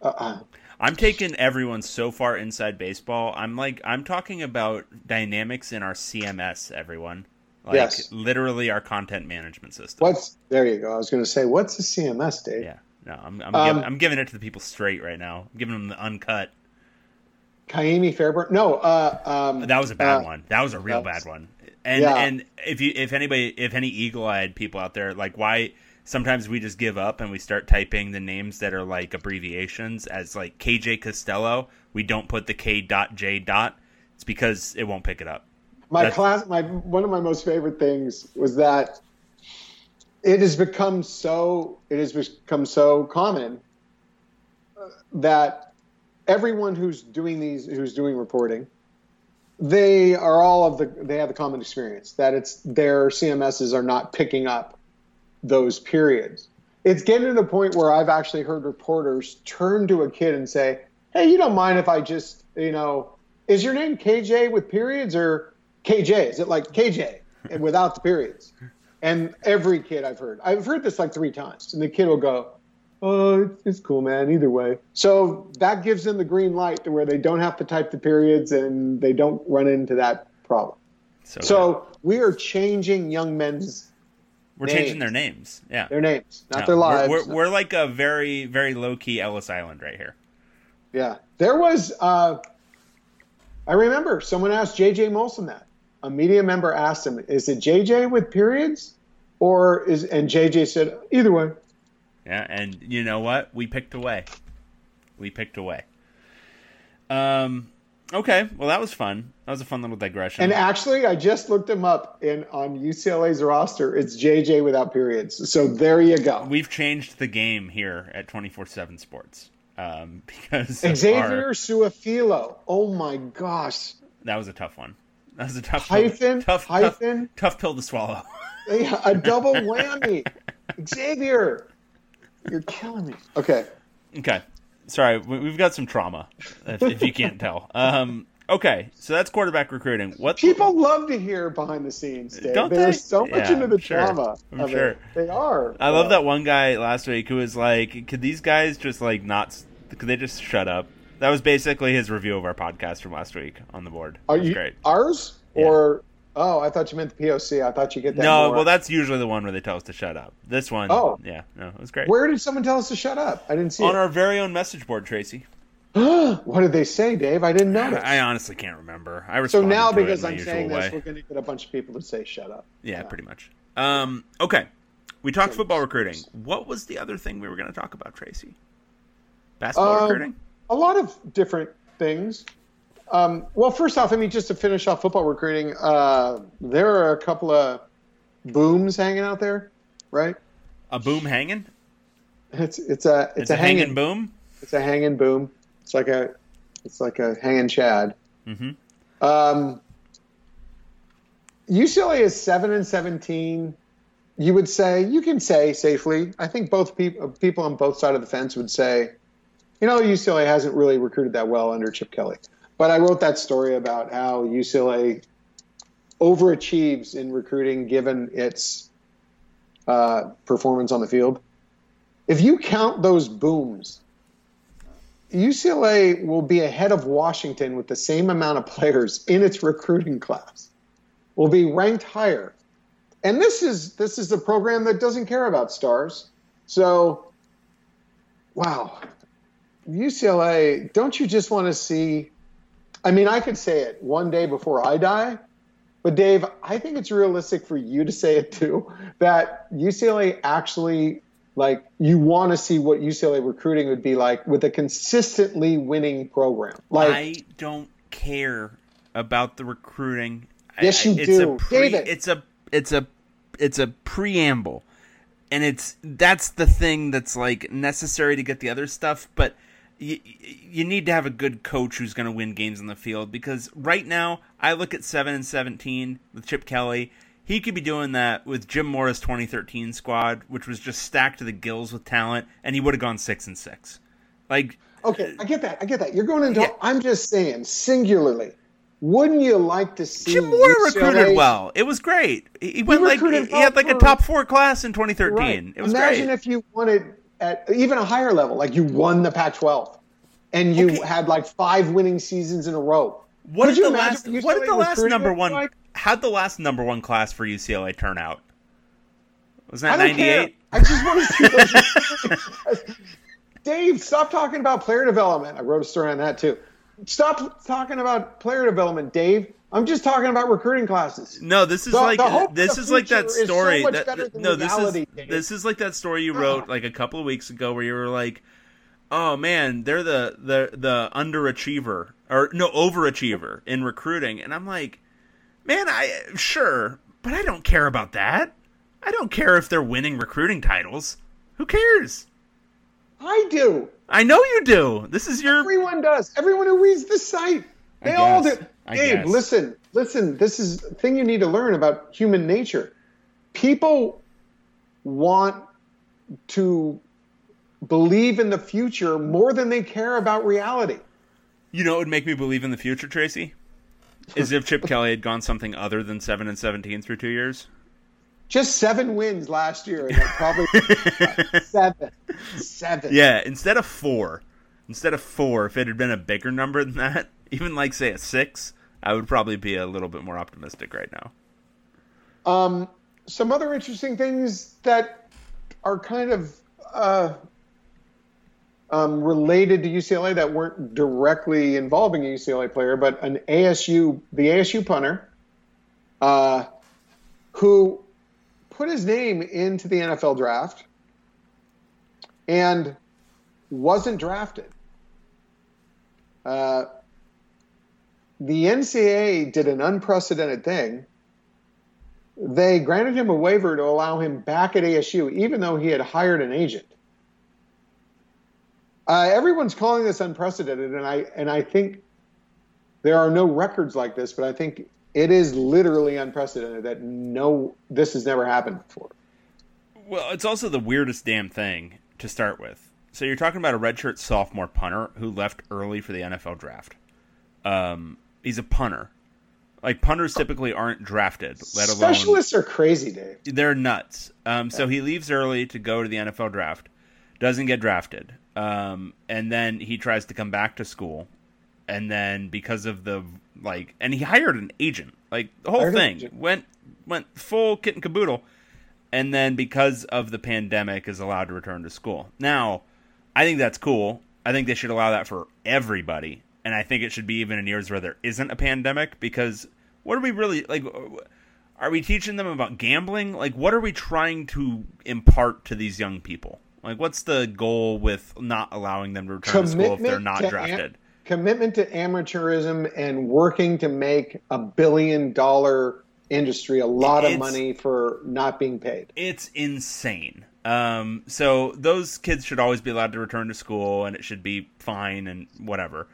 Uh, I'm taking everyone so far inside baseball. I'm like I'm talking about dynamics in our CMS. Everyone, like Yes. literally our content management system. What's there? You go. I was going to say, what's a CMS, Dave? Yeah, no, I'm I'm, Um, giving, I'm giving it to the people straight right now. I'm giving them the uncut. Kaimi Fairbairn. No, uh, um, That was a bad uh, one. That was a real bad one. And Yeah. and if you if anybody if any eagle eyed people out there like why sometimes we just give up and we start typing the names that are like abbreviations as like KJ Costello. We don't put the K dot J dot. It's because it won't pick it up. My That's- class, my one of my most favorite things was that it has become so it has become so common uh, that everyone who's doing these who's doing reporting, they are all of the they have the common experience that it's their CMSs are not picking up those periods. It's getting to the point where I've actually heard reporters turn to a kid and say, "Hey, you don't mind if I just, you know, is your name KJ with periods or KJ? Is it like KJ and without the periods?" And every kid I've heard, I've heard this like three times, and the kid will go, "Oh, it's, cool, man. Either way." So that gives them the green light to where they don't have to type the periods and they don't run into that problem. So, So we are changing young men's we're changing their names. Yeah. their names, not No, their we're- lives. We're, we're, like a very very low key Ellis Island right here. Yeah, there was. Uh, I remember someone asked JJ Molson that. A media member asked him, "Is it JJ with periods, or is?" And JJ said, "Either way." Yeah, and you know what? We picked away. We picked away. Um. Okay. Well, that was fun. That was a fun little digression. And actually, I just looked him up in on UCLA's roster. It's JJ without periods. So there you go. We've changed the game here at twenty four seven Sports um, because Xavier our- Su'a-Filo. Oh my gosh. that was a tough one. That was a tough Hyphen, tough, hyphen. tough, tough pill to swallow. Yeah, a double whammy. Xavier, you're killing me. Okay. okay, sorry, we- we've got some trauma, if, if you can't tell. Um, okay, so that's quarterback recruiting. What People love to hear behind the scenes, Dave. Don't They're so much Yeah, into the sure. drama. I'm of sure. It. They are. I love that one guy last week who was like, "Could these guys just like not? Could they just shut up?" That was basically his review of our podcast from last week on the board. Are That was you great. ours Yeah. or? Oh, I thought you meant the POC. I thought you get that. No, more. well, that's usually the one where they tell us to shut up. This one, Oh. yeah, no, it was great. Where did someone tell us to shut up? I didn't see it. on it. our very own message board, Tracy. what did they say, Dave? I didn't notice. I honestly can't remember. I so now, because I'm saying way. this, we're going to get a bunch of people to say "shut up." Yeah, pretty much. Um, okay, we talked football recruiting. What was the other thing we were going to talk about, Tracy? Basketball Um, recruiting. A lot of different things. Um, well, first off, I mean, just to finish off football recruiting, uh, there are a couple of booms hanging out there, right? A boom hanging. It's it's a it's, It's, a, a hanging hanging boom. it's a hanging boom. It's like a it's like a hanging chad. hmm Um, UCLA is seven and seventeen. You would say you can say safely. I think both people people on both sides of the fence would say, you know, UCLA hasn't really recruited that well under Chip Kelly. But I wrote that story about how UCLA overachieves in recruiting given its uh, performance on the field. If you count those booms, UCLA will be ahead of Washington with the same amount of players in its recruiting class. Will be ranked higher. And this is this is a program that doesn't care about stars. So wow. UCLA, don't you just want to see I mean, I could say it one day before I die, but Dave, I think it's realistic for you to say it too that UCLA actually like you want to see what UCLA recruiting would be like with a consistently winning program. Like I don't care about the recruiting. Yes, you I, it's do. A pre, David. It's a it's a it's a preamble, and it's that's the thing that's like necessary to get the other stuff. But you you need to have a good coach who's going to win games on the field because right now I look at seven and seventeen with Chip Kelly. He could be doing that with Jim Mora's 2013 squad, which was just stacked to the gills with talent, and he would have gone six and six. Like Okay, I get that. I get that. You're going into. Yeah. I'm just saying, singularly. Wouldn't you like to see Jim Mora recruited well. It was great. He he went like he had like a top four class in 2013. Right. It was Imagine great. if you wanted at even a higher level, like you won the Pac-12. and you Okay. had like five winning seasons in a row. What Could did you the imagine last what did the last number one like? how'd the last number one class for UCLA turn out? Was that 98? I just want to see those. Dave, stop talking about player development. I wrote a story on that too. Stop talking about player development, Dave. I'm just talking about recruiting classes. No, this is The- like the this is like that is so story. that, no, this is this is like that story you wrote like a couple of weeks ago, where you were like, "Oh man, they're the the the underachiever or no overachiever in recruiting," and I'm like, "Man, I sure, but I don't care about that. I don't care if they're winning recruiting titles. Who cares? I do. I know you do. This is your Everyone does. Everyone who reads the site. They all do. I Dave, guess. listen, listen. This is the thing you need to learn about human nature. People want to believe in the future more than they care about reality. You know, what would make me believe in the future, Tracy, is if Chip Kelly had gone something other than seven and seventeen through two years. Just seven wins last year, and probably seven, seven. Yeah, instead of four, instead of four, if it had been a bigger number than that, even like say a six, I would probably be a little bit more optimistic right now. Um, some other interesting things that are kind of uh, um, related to UCLA that weren't directly involving a UCLA player, but an ASU, the ASU punter, uh, who put his name into the NFL draft and wasn't drafted. Uh, the NCAA did an unprecedented thing they granted him a waiver to allow him back at ASU, even though he had hired an agent. Uh, everyone's calling this unprecedented, and I and I think there are no records like this, but I think it is literally unprecedented that no, this has never happened before. Well, it's also the weirdest damn thing to start with. So you're talking about a redshirt sophomore punter who left early for the NFL draft. Um, he's a punter. Like punters typically aren't drafted, let alone Specialists are crazy, Dave. they're nuts. Um, so he leaves early to go to the NFL draft, doesn't get drafted, um, and then he tries to come back to school, and then because of the like, and he hired an agent. Like the whole thing went went full kit and caboodle, and then because of the pandemic, is allowed to return to school. Now, I think that's cool. I think they should allow that for everybody, and I think it should be even in years where there isn't a pandemic. Because what are we really like? Are we teaching them about gambling? Like, what are we trying to impart to these young people? Like, what's the goal with not allowing them to return to school if they're not to am- drafted? commitment to amateurism and working to make a billion dollar industry a lot of money for not being paid. it's insane. Um, so those kids should always be allowed to return to school, and it should be fine and whatever.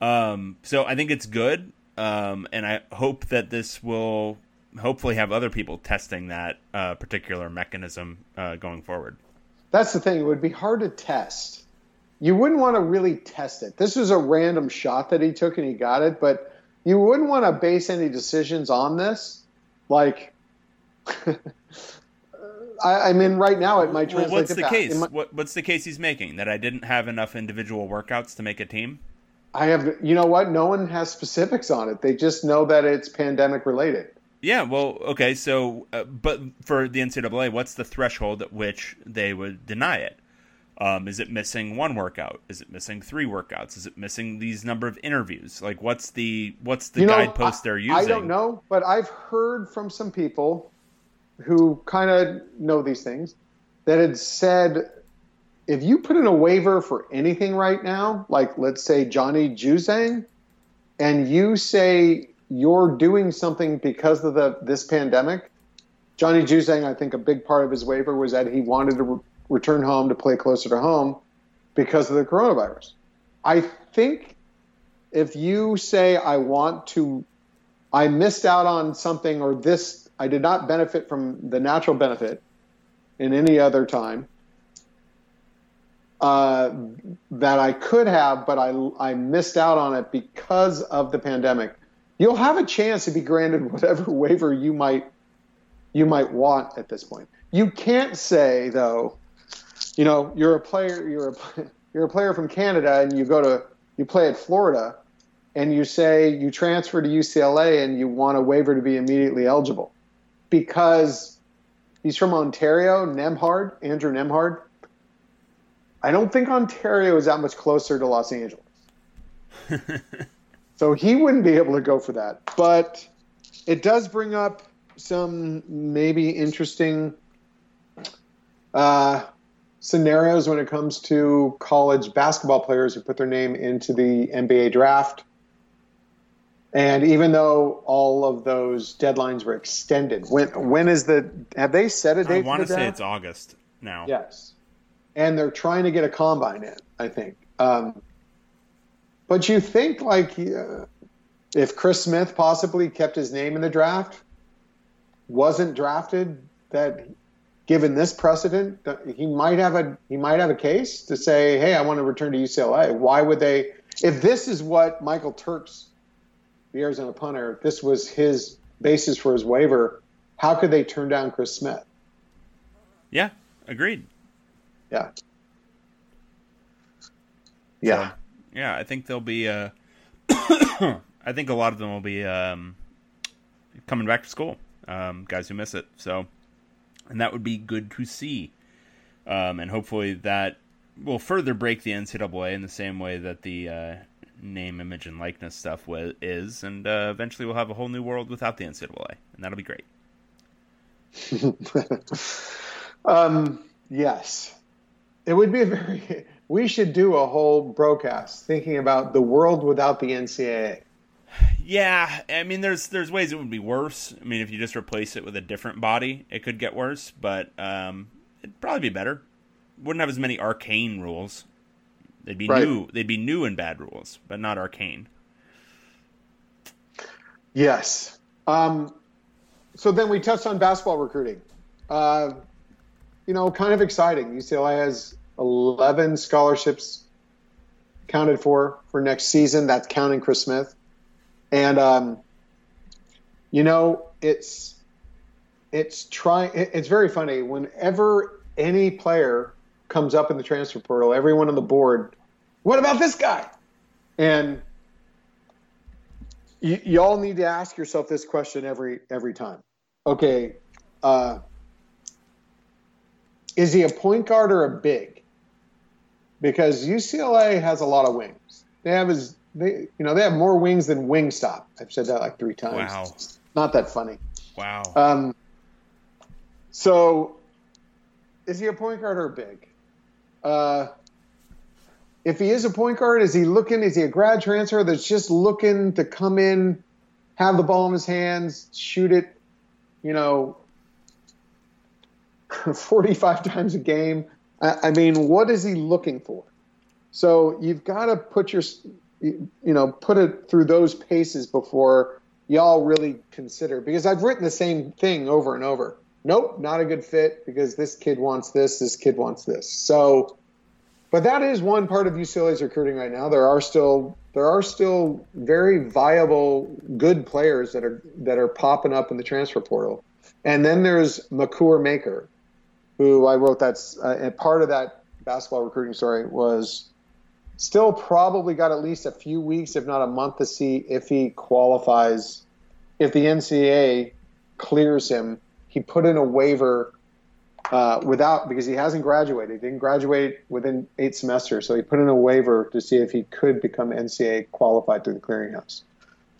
Um, so I think it's good, um, and I hope that this will hopefully have other people testing that uh, particular mechanism uh, going forward. That's the thing. It would be hard to test. You wouldn't want to really test it. This was a random shot that he took and he got it, but you wouldn't want to base any decisions on this. Like, I, I mean, right now it might Well, what's the that. case? Might- What, what's the case he's making? That I didn't have enough individual workouts to make a team? I have, you know what? No one has specifics on it. They just know that it's pandemic related. Yeah, well, okay, so, uh, but for the NCAA, what's the threshold at which they would deny it? Um, is it missing one workout? Is it missing three workouts? Is it missing these number of interviews? Like, what's the what's the You know, guidepost I- they're using? I don't know, but I've heard from some people who kind of know these things that had said if you put in a waiver for anything right now, like let's say Johnny Juzang, and you say you're doing something because of the this pandemic, Johnny Juzang, I think a big part of his waiver was that he wanted to re- return home to play closer to home because of the coronavirus. I think if you say I want to I missed out on something or this I did not benefit from the natural benefit in any other time uh, that I could have, but I, I missed out on it because of the pandemic. You'll have a chance to be granted whatever waiver you might you might want at this point. You can't say though, you know, you're a player, you're a you're a player from Canada, and you go to you play at Florida, and you say you transfer to UCLA and you want a waiver to be immediately eligible because he's from Ontario, Nembhard, Andrew Nembhard. I don't think Ontario is that much closer to Los Angeles. so he wouldn't be able to go for that. But it does bring up some maybe interesting uh, scenarios when it comes to college basketball players who put their name into the NBA draft. And even though all of those deadlines were extended, when when is the have they set a date? I want to say it's August now. Yes, and they're trying to get a combine in. I think. Um, but you think like uh, if Chris Smith possibly kept his name in the draft, wasn't drafted, that given this precedent, he might have a he might have a case to say, "Hey, I want to return to UCLA." Why would they? If this is what Michael Turks, the Arizona punter, this was his basis for his waiver, how could they turn down Chris Smith? Yeah, agreed. Yeah. Yeah. So, yeah, I think they'll be. Uh, I think a lot of them will be um, coming back to school. Um, guys who miss it. So and that would be good to see. Um, and hopefully that will further break the NCAA in the same way that the uh, name, image, and likeness stuff is, and uh, eventually we'll have a whole new world without the NCAA, and that'll be great. um, yes, it would be a very. We should do a whole broadcast thinking about the world without the NCAA. Yeah, I mean, there's there's ways it would be worse. I mean, if you just replace it with a different body, it could get worse, but um, it'd probably be better. Wouldn't have as many arcane rules. They'd be right. new. They'd be new and bad rules, but not arcane. Yes. Um, so then we touched on basketball recruiting. Uh, you know, kind of exciting. UCLA has 11 scholarships counted for for next season. That's counting Chris Smith. And um, you know, it's it's trying. It's very funny. Whenever any player comes up in the transfer portal, everyone on the board, what about this guy? And y'all need to ask yourself this question every every time. Okay, uh, is he a point guard or a big? Because UCLA has a lot of wings. They have his they you know they have more wings than Wingstop. I've said that like three times. Wow, not that funny. Wow. Um. So, is he a point guard or a big? Uh, if he is a point guard, is he looking? Is he a grad transfer that's just looking to come in, have the ball in his hands, shoot it, you know, forty-five times a game? I, I mean, what is he looking for? So you've got to put your you know, put it through those paces before y'all really consider. Because I've written the same thing over and over. Nope, not a good fit because this kid wants this, this kid wants this. So, but that is one part of UCLA's recruiting right now. There are still there are still very viable, good players that are that are popping up in the transfer portal. And then there's Makur Maker, who I wrote that, uh, and part of that basketball recruiting story was still probably got at least a few weeks, if not a month, to see if he qualifies. If the NCAA clears him, he put in a waiver uh, without because he hasn't graduated. He didn't graduate within eight semesters, so he put in a waiver to see if he could become NCAA qualified through the clearinghouse.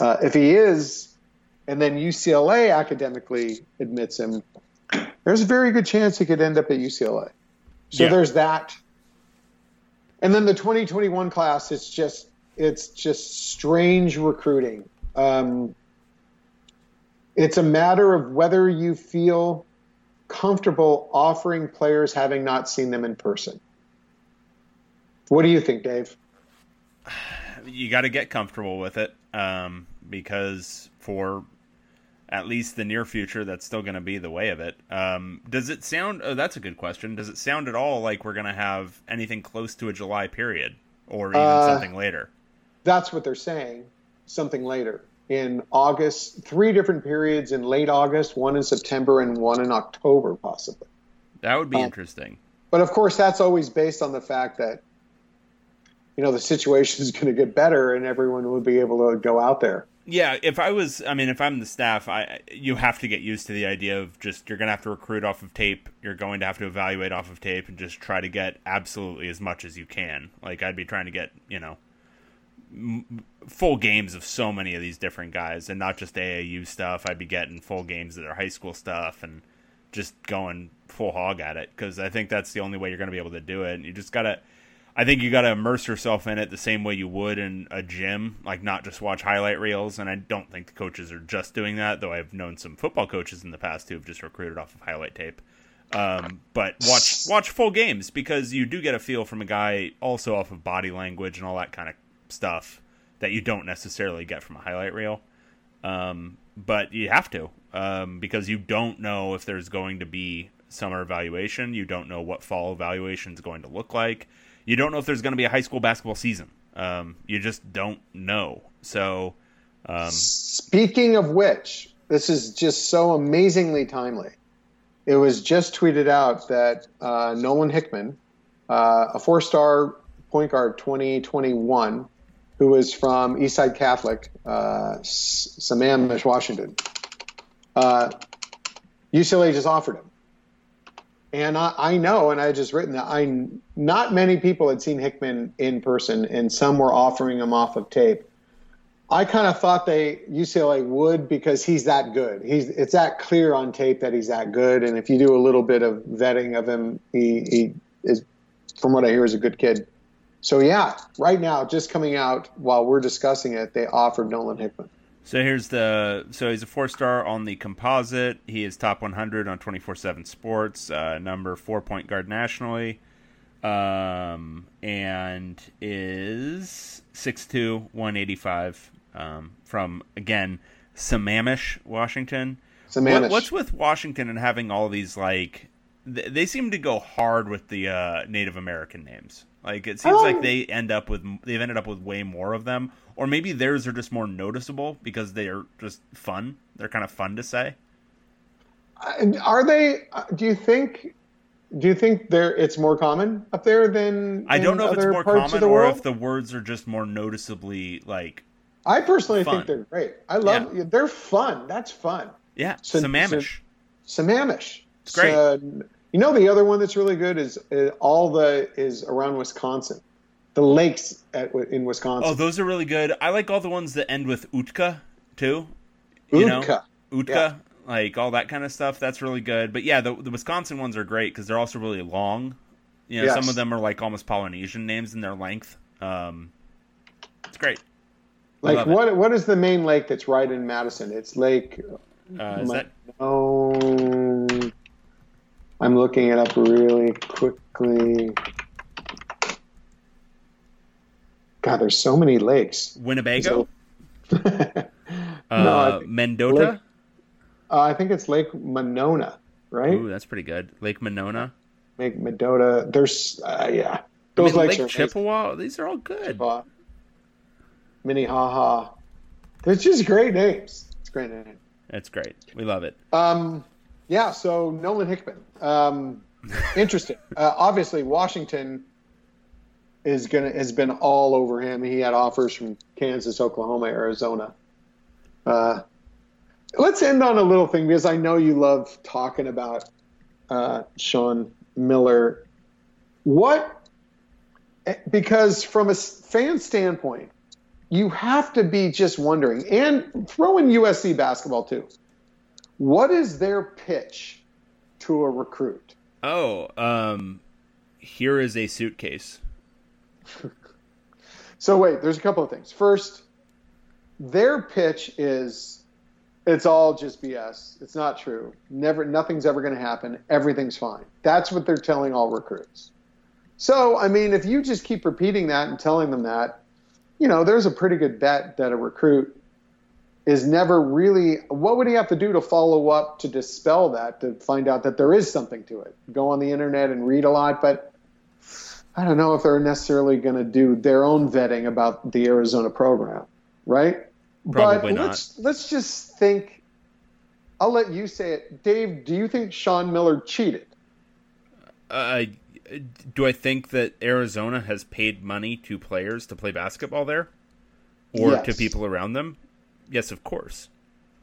Uh, if he is, and then UCLA academically admits him, there's a very good chance he could end up at UCLA. So yeah. there's that and then the 2021 class, it's just it's just strange recruiting. Um, it's a matter of whether you feel comfortable offering players having not seen them in person. What do you think, Dave? You got to get comfortable with it um, because for at least the near future, that's still going to be the way of it. Um, does it sound? Oh, that's a good question. Does it sound at all like we're going to have anything close to a July period, or even uh, something later? That's what they're saying. Something later in August. Three different periods in late August, one in September, and one in October, possibly. That would be um, interesting. But of course, that's always based on the fact that you know the situation is going to get better and everyone will be able to go out there. Yeah, if I was, I mean, if I'm the staff, I you have to get used to the idea of just you're going to have to recruit off of tape. You're going to have to evaluate off of tape and just try to get absolutely as much as you can. Like I'd be trying to get, you know, m- full games of so many of these different guys, and not just AAU stuff. I'd be getting full games of their high school stuff and just going full hog at it because I think that's the only way you're going to be able to do it. And you just gotta I think you got to immerse yourself in it the same way you would in a gym, like not just watch highlight reels. And I don't think the coaches are just doing that, though I've known some football coaches in the past who have just recruited off of highlight tape. Um, but watch watch full games because you do get a feel from a guy also off of body language and all that kind of stuff that you don't necessarily get from a highlight reel. Um, but you have to um, because you don't know if there's going to be summer evaluation. You don't know what fall evaluation is going to look like you don't know if there's going to be a high school basketball season. Um, you just don't know. So, um, speaking of which, this is just so amazingly timely. It was just tweeted out that uh, Nolan Hickman, uh, a four-star point guard, 2021, who was from Eastside Catholic, uh, Sammamish, Washington. UCLA uh, just offered him. And I, I, know, and I just written that I not many people had seen Hickman in person, and some were offering him off of tape. I kind of thought they UCLA would because he's that good. He's it's that clear on tape that he's that good, and if you do a little bit of vetting of him, he, he is, from what I hear, is a good kid. So yeah, right now, just coming out while we're discussing it, they offered Nolan Hickman. So here's the so he's a four star on the composite. He is top 100 on 24 seven Sports, uh, number four point guard nationally, um, and is 6'2", 185 um, from again Sammamish, Washington. Sammamish. What, what's with Washington and having all these like they seem to go hard with the uh, Native American names. Like it seems like oh. they end up with they've ended up with way more of them, or maybe theirs are just more noticeable because they are just fun. They're kind of fun to say. Are they? Uh, do you think? Do you think there it's more common up there than? I don't know if it's more common or world? if the words are just more noticeably like. I personally fun. think they're great. I love. Yeah. They're fun. That's fun. Yeah, so, Sammamish. So, Sammamish. It's great. So, you know, the other one that's really good is, is all the is around Wisconsin, the lakes at, in Wisconsin. Oh, those are really good. I like all the ones that end with Utka too. You Utka, know? Utka, yeah. like all that kind of stuff. That's really good. But yeah, the, the Wisconsin ones are great because they're also really long. You know, yes. some of them are like almost Polynesian names in their length. Um, it's great. Like what? It. What is the main lake that's right in Madison? It's Lake. Uh, is that? No. I'm looking it up really quickly. God, there's so many lakes. Winnebago. So, uh, Mendota. Lake, uh, I think it's Lake Monona, right? Ooh, that's pretty good. Lake Monona. Lake Mendota. There's uh, yeah. Those I mean, lakes Lake are Chippewa. Amazing. These are all good. Chippewa. Minnehaha. They're just great names. It's great name. That's great. We love it. Um, yeah, so Nolan Hickman. Um, interesting. uh, obviously, Washington is gonna has been all over him. He had offers from Kansas, Oklahoma, Arizona. Uh, let's end on a little thing because I know you love talking about uh, Sean Miller. What? Because from a fan standpoint, you have to be just wondering, and throw in USC basketball too. What is their pitch to a recruit? Oh, um, here is a suitcase. so wait, there's a couple of things. First, their pitch is it's all just BS. It's not true. Never nothing's ever going to happen. Everything's fine. That's what they're telling all recruits. So, I mean, if you just keep repeating that and telling them that, you know, there's a pretty good bet that a recruit is never really what would he have to do to follow up to dispel that to find out that there is something to it go on the internet and read a lot but i don't know if they're necessarily going to do their own vetting about the arizona program right Probably but not. let's let's just think i'll let you say it dave do you think sean miller cheated uh, do I think that Arizona has paid money to players to play basketball there, or Yes. to people around them? Yes, of course.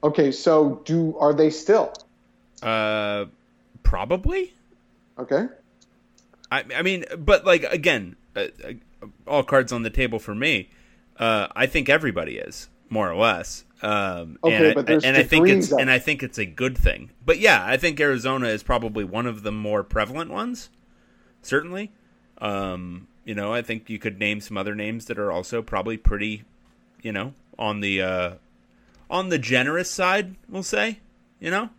Okay, so do are they still? Uh, probably. Okay. I, I mean, but like again, uh, uh, all cards on the table for me. Uh, I think everybody is more or less. Um, Okay, and I, but there's and I think it's and. I think it's a good thing. But yeah, I think Arizona is probably one of the more prevalent ones. Certainly, um, you know, I think you could name some other names that are also probably pretty, you know, on the uh, on the generous side. We'll say, you know,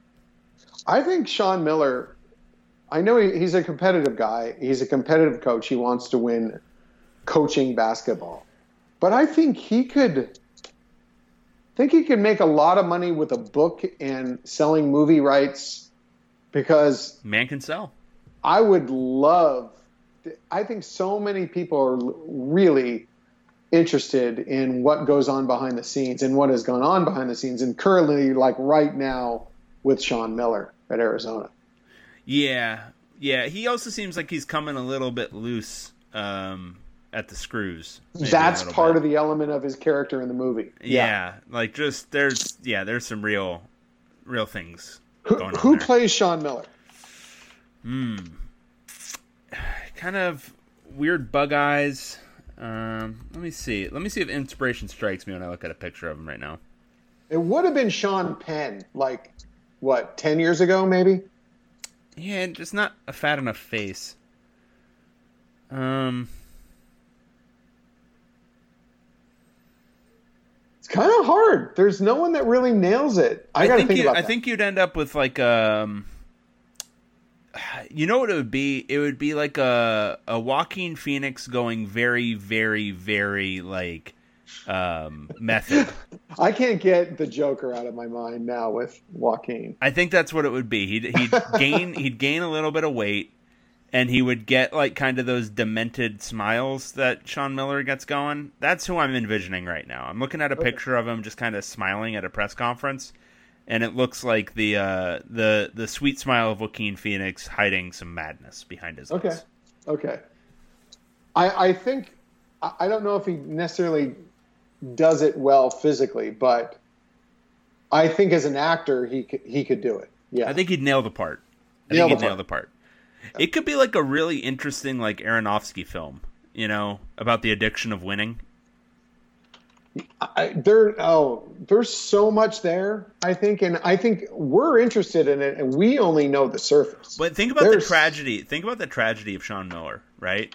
I think Sean Miller. I know he, he's a competitive guy. He's a competitive coach. He wants to win coaching basketball, but I think he could. Think he could make a lot of money with a book and selling movie rights, because man can sell. I would love. I think so many people are really interested in what goes on behind the scenes and what has gone on behind the scenes, and currently, like right now, with Sean Miller at Arizona. Yeah, yeah. He also seems like he's coming a little bit loose um, at the screws. That's part bit. of the element of his character in the movie. Yeah. like just there's yeah, there's some real, real things Who, going on who plays Sean Miller? Hmm. Kind of weird bug eyes. Um, let me see. Let me see if inspiration strikes me when I look at a picture of him right now. It would have been Sean Penn, like what, ten years ago, maybe. Yeah, just not a fat enough face. Um, It's kind of hard. There's no one that really nails it. I, got to think, think you, about I that. think you'd end up with like um you know what it would be? It would be like a a Joaquin Phoenix going very very very like um method. I can't get the Joker out of my mind now with Joaquin. I think that's what it would be. He'd he'd gain he'd gain a little bit of weight and he would get like kind of those demented smiles that Sean Miller gets going. That's who I'm envisioning right now. I'm looking at a picture of him just kind of smiling at a press conference, and it looks like the uh, the the sweet smile of Joaquin Phoenix hiding some madness behind his Okay. eyes. Okay. okay. I, I think I don't know if he necessarily does it well physically, but I think as an actor he could, he could do it. Yeah. I think he'd nail the part. I Nail think he'd nail the part. It could be like a really interesting like Aronofsky film, you know, about the addiction of winning. I, there oh there's so much there I think and I think we're interested in it and we only know the surface. But think about There's- the tragedy. Think about the tragedy of Sean Miller, right?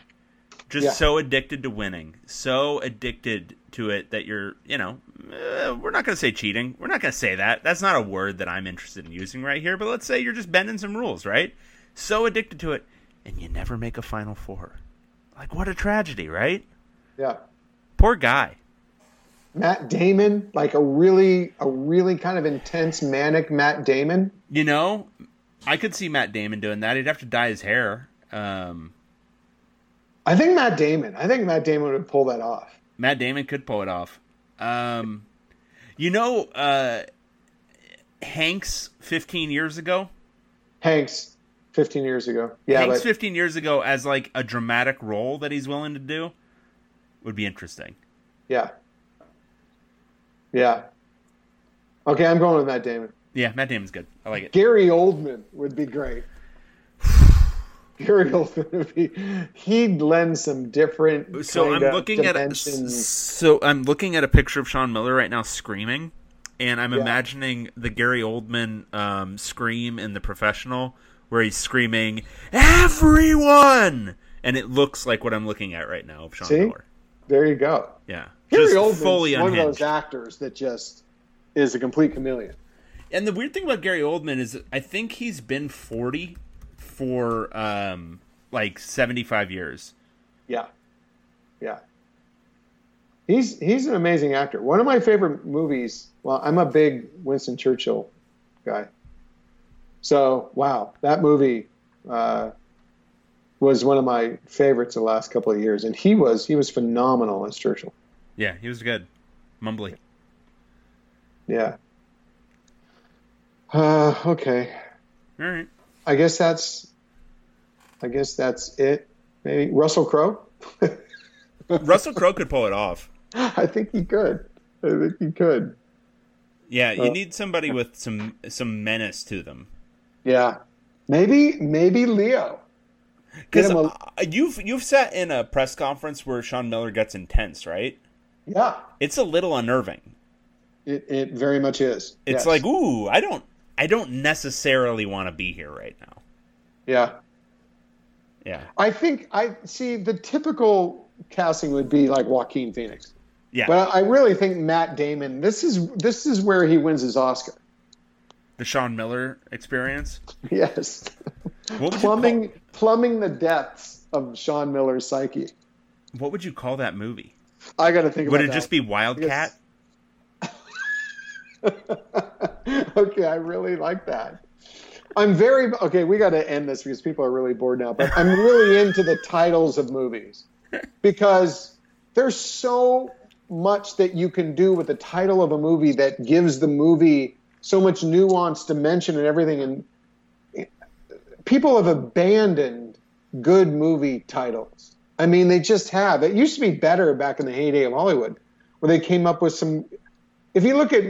Just Yeah. so addicted to winning, so addicted to it that you're, you know, uh, we're not going to say cheating. We're not going to say that. That's not a word that I'm interested in using right here. But let's say you're just bending some rules, right? So addicted to it, and you never make a Final Four. Like what a tragedy, right? yeah. Poor guy. Matt Damon, like a really a really kind of intense manic Matt Damon. You know, I could see Matt Damon doing that. He'd have to dye his hair. Um, I think Matt Damon. I think Matt Damon would pull that off. Matt Damon could pull it off. Um, you know, uh, Hanks 15 years ago. Hanks, 15 years ago. Yeah, Hanks but 15 years ago as like a dramatic role that he's willing to do would be interesting. yeah, yeah. Okay, I'm going with Matt Damon. Yeah, Matt Damon's good. I like it. Gary Oldman would be great. Gary Oldman would be. He'd lend some different. So I'm looking at a, so I'm looking at a picture of Sean Miller right now screaming, and I'm Yeah. imagining the Gary Oldman um, scream in The Professional, where he's screaming "Everyone," and it looks like what I'm looking at right now of Sean See? Miller. There you go. Yeah, Gary just Oldman's fully one of those actors that just is a complete chameleon. And the weird thing about Gary Oldman is I think he's been 40 for um like 75 years. Yeah, yeah. He's he's an amazing actor. One of my favorite movies. Well, I'm a big Winston Churchill guy. So wow, that movie uh, was one of my favorites the last couple of years, and he was he was phenomenal as Churchill. Yeah, he was good. Mumbly. Yeah. Uh, okay, All right. I guess that's I guess that's it. Maybe Russell Crowe. Russell Crowe could pull it off. I think he could. I think he could. Yeah, you uh, need somebody with some some menace to them. Yeah, maybe maybe Leo. Because a... you've you've sat in a press conference where Sean Miller gets intense, right? Yeah, it's a little unnerving. It it very much is. It's yes. like, ooh, I don't I don't necessarily want to be here right now. Yeah. Yeah. I think I see the typical casting would be like Joaquin Phoenix. Yeah. But I really think Matt Damon. This is this is where he wins his Oscar. The Sean Miller experience. Yes. plumbing plumbing the depths of Sean Miller's psyche. What would you call that movie? I got to think. Would it that. just be Wildcat? okay, I really like that. I'm very okay. We got to end this because people are really bored now. But I'm really into the titles of movies because there's so much that you can do with the title of a movie that gives the movie so much nuance, dimension, and everything. And people have abandoned good movie titles. I mean, they just have. It used to be better back in the heyday of Hollywood, where they came up with some. If you look at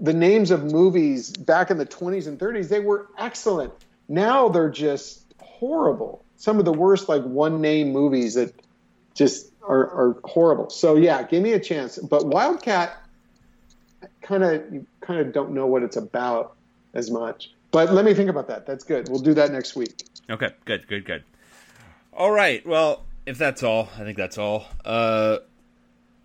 the names of movies back in the 20s and 30s, they were excellent. Now they're just horrible. Some of the worst, like one name movies that just are, are horrible. So yeah, give me a chance. But Wildcat, kind of kind of don't know what it's about as much. But let me think about that. That's good. We'll do that next week. Okay, good, good, good. All right. Well, if that's all, I think that's all. Uh,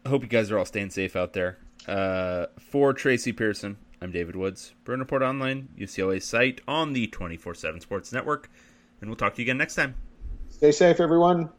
hope you guys are all staying safe out there. Uh, for Tracy Pierson, I'm David Woods. Bruin Report Online, UCLA site on the 24 7 Sports Network. And we'll talk to you again next time. Stay safe, everyone.